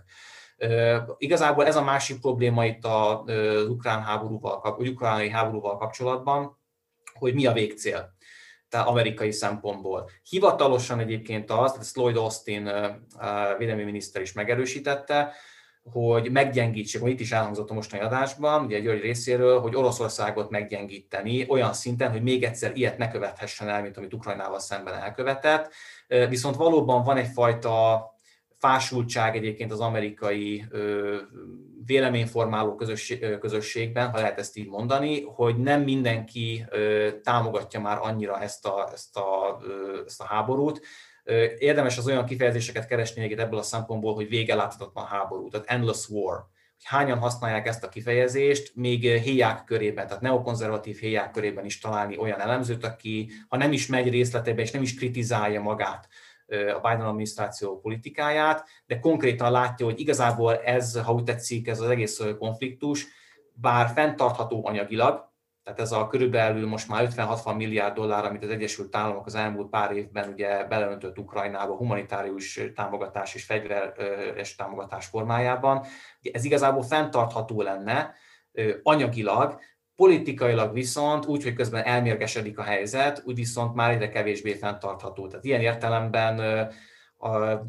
Igazából ez a másik probléma itt az ukrán háborúval, vagy ukránai háborúval kapcsolatban, hogy mi a végcél tehát amerikai szempontból. Hivatalosan egyébként az, ezt Lloyd Austin védelmi miniszter is megerősítette, hogy meggyengítsék, itt is elhangzott a mostani adásban, ugye egy részéről, hogy Oroszországot meggyengíteni olyan szinten, hogy még egyszer ilyet ne követhessen el, mint amit Ukrajnával szemben elkövetett. Viszont valóban van egyfajta fásultság egyébként az amerikai véleményformáló közösségben, ha lehet ezt így mondani, hogy nem mindenki támogatja már annyira ezt a, ezt a, ezt a háborút. Érdemes az olyan kifejezéseket keresni még ebből a szempontból, hogy vége láthatatlan háború, tehát endless war hányan használják ezt a kifejezést, még héják körében, tehát neokonzervatív héják körében is találni olyan elemzőt, aki ha nem is megy részletebe és nem is kritizálja magát a Biden adminisztráció politikáját, de konkrétan látja, hogy igazából ez, ha úgy tetszik, ez az egész konfliktus, bár fenntartható anyagilag, tehát ez a körülbelül most már 50-60 milliárd dollár, amit az Egyesült Államok az elmúlt pár évben ugye beleöntött Ukrajnába humanitárius támogatás és fegyveres támogatás formájában. Ez igazából fenntartható lenne anyagilag, Politikailag viszont, úgy, hogy közben elmérgesedik a helyzet, úgy viszont már egyre kevésbé fenntartható. Tehát ilyen értelemben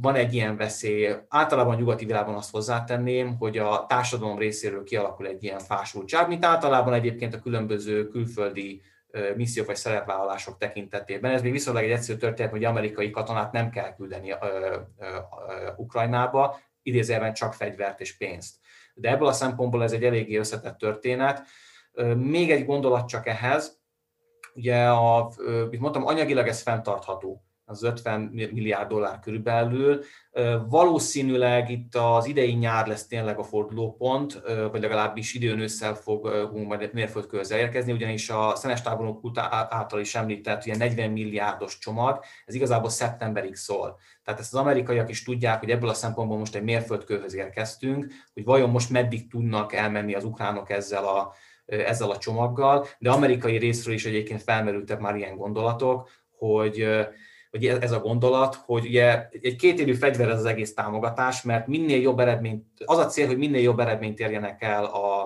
van egy ilyen veszély. Általában a nyugati világban azt hozzátenném, hogy a társadalom részéről kialakul egy ilyen fásultság, mint általában egyébként a különböző külföldi missziók vagy szerepvállalások tekintetében. Ez még viszonylag egy egyszerű történet, hogy amerikai katonát nem kell küldeni Ukrajnába, idézőjelben csak fegyvert és pénzt. De ebből a szempontból ez egy eléggé összetett történet még egy gondolat csak ehhez, ugye, a, mint mondtam, anyagilag ez fenntartható, az 50 milliárd dollár körülbelül. Valószínűleg itt az idei nyár lesz tényleg a fordulópont, vagy legalábbis időn ősszel fogunk majd mérföldkőhöz elérkezni, ugyanis a szenes tábornok által is említett, hogy 40 milliárdos csomag, ez igazából szeptemberig szól. Tehát ezt az amerikaiak is tudják, hogy ebből a szempontból most egy mérföldkőhöz érkeztünk, hogy vajon most meddig tudnak elmenni az ukránok ezzel a ezzel a csomaggal, de amerikai részről is egyébként felmerültek már ilyen gondolatok, hogy hogy ez a gondolat, hogy ugye egy kétélű fegyver ez az egész támogatás, mert minél jobb eredményt, az a cél, hogy minél jobb eredményt érjenek el a,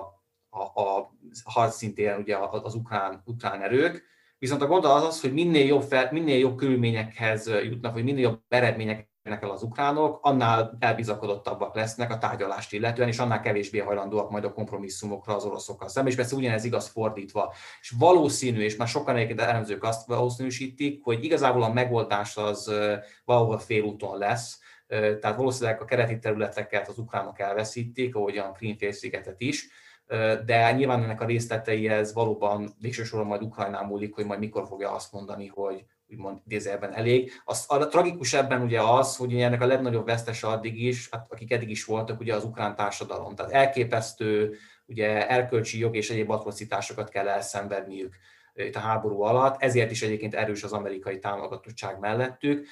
a, a harcszintén ugye az ukrán, ukrán erők, viszont a gondolat az, hogy minél jobb, fel, minél jobb körülményekhez jutnak, vagy minél jobb eredmények el az ukránok, annál elbizakodottabbak lesznek a tárgyalást illetően, és annál kevésbé hajlandóak majd a kompromisszumokra az oroszokkal szemben, és persze ugyanez igaz fordítva. És valószínű, és már sokan egyébként elemzők azt valószínűsítik, hogy igazából a megoldás az valahol félúton lesz, tehát valószínűleg a kereti területeket az ukránok elveszítik, ahogyan Krímfélszigetet is, de nyilván ennek a részleteihez valóban végső soron majd Ukrajnán múlik, hogy majd mikor fogja azt mondani, hogy úgymond idézőjelben elég. Az, a tragikus ebben ugye az, hogy ugye ennek a legnagyobb vesztese addig is, hát akik eddig is voltak, ugye az ukrán társadalom. Tehát elképesztő ugye erkölcsi jog és egyéb atrocitásokat kell elszenvedniük itt a háború alatt, ezért is egyébként erős az amerikai támogatottság mellettük.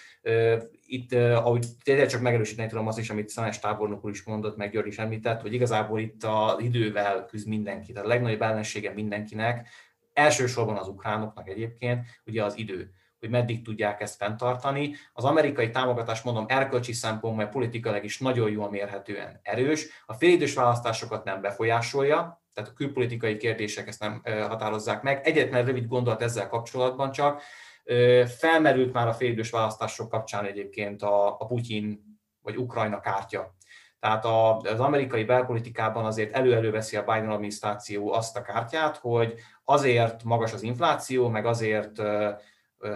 Itt, ahogy tényleg csak megerősíteni tudom azt is, amit Szanes tábornok úr is mondott, meg György is említett, hogy igazából itt az idővel küzd mindenki, tehát a legnagyobb ellensége mindenkinek, elsősorban az ukránoknak egyébként, ugye az idő hogy meddig tudják ezt fenntartani. Az amerikai támogatás, mondom, erkölcsi szempontból, politikailag is nagyon jól mérhetően erős. A félidős választásokat nem befolyásolja, tehát a külpolitikai kérdések ezt nem határozzák meg. Egyetlen rövid gondolat ezzel kapcsolatban csak, felmerült már a félidős választások kapcsán egyébként a, a Putyin vagy Ukrajna kártya. Tehát az amerikai belpolitikában azért elő veszi a Biden adminisztráció azt a kártyát, hogy azért magas az infláció, meg azért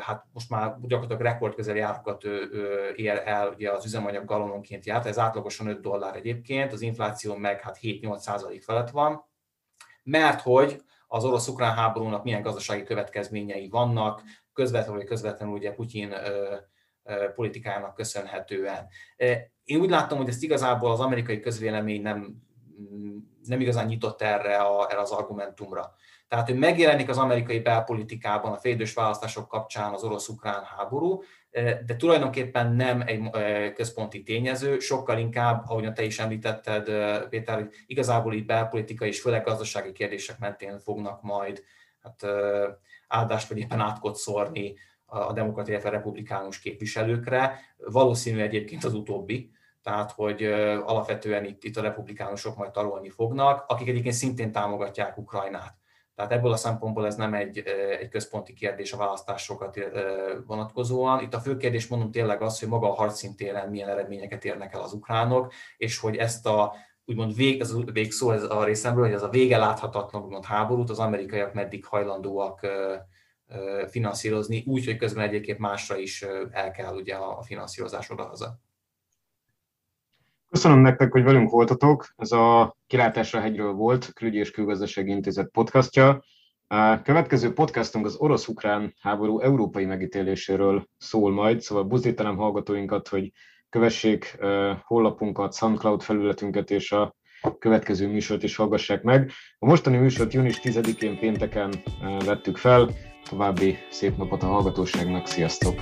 hát most már gyakorlatilag rekordközeli árakat ér el, ugye az üzemanyag galononként járt, ez átlagosan 5 dollár egyébként, az infláció meg hát 7-8 százalék felett van, mert hogy az orosz-ukrán háborúnak milyen gazdasági következményei vannak, közvetlenül vagy közvetlenül ugye Putyin politikájának köszönhetően. Én úgy látom, hogy ezt igazából az amerikai közvélemény nem, nem igazán nyitott erre, a, erre az argumentumra. Tehát, hogy megjelenik az amerikai belpolitikában a félidős választások kapcsán az orosz-ukrán háború, de tulajdonképpen nem egy központi tényező, sokkal inkább, ahogyan te is említetted, Péter, igazából itt belpolitikai és főleg gazdasági kérdések mentén fognak majd hát, áldást vagy éppen átkot szórni a demokrat, illetve republikánus képviselőkre. Valószínű egyébként az utóbbi, tehát hogy alapvetően itt, itt a republikánusok majd tarolni fognak, akik egyébként szintén támogatják Ukrajnát. Tehát ebből a szempontból ez nem egy, egy központi kérdés a választásokat vonatkozóan. Itt a fő kérdés mondom tényleg az, hogy maga a harcszintéren milyen eredményeket érnek el az ukránok, és hogy ezt a úgymond vég, ez a végszó ez a részemről, hogy ez a vége láthatatlan úgymond háborút az amerikaiak meddig hajlandóak finanszírozni, úgy, hogy közben egyébként másra is el kell ugye a finanszírozás odahaza. Köszönöm nektek, hogy velünk voltatok. Ez a Kilátásra hegyről volt, Külügyi és Külgazdasági Intézet podcastja. A következő podcastunk az orosz-ukrán háború európai megítéléséről szól majd, szóval buzdítanám hallgatóinkat, hogy kövessék honlapunkat, SoundCloud felületünket és a következő műsort is hallgassák meg. A mostani műsort június 10-én pénteken vettük fel. További szép napot a hallgatóságnak, sziasztok!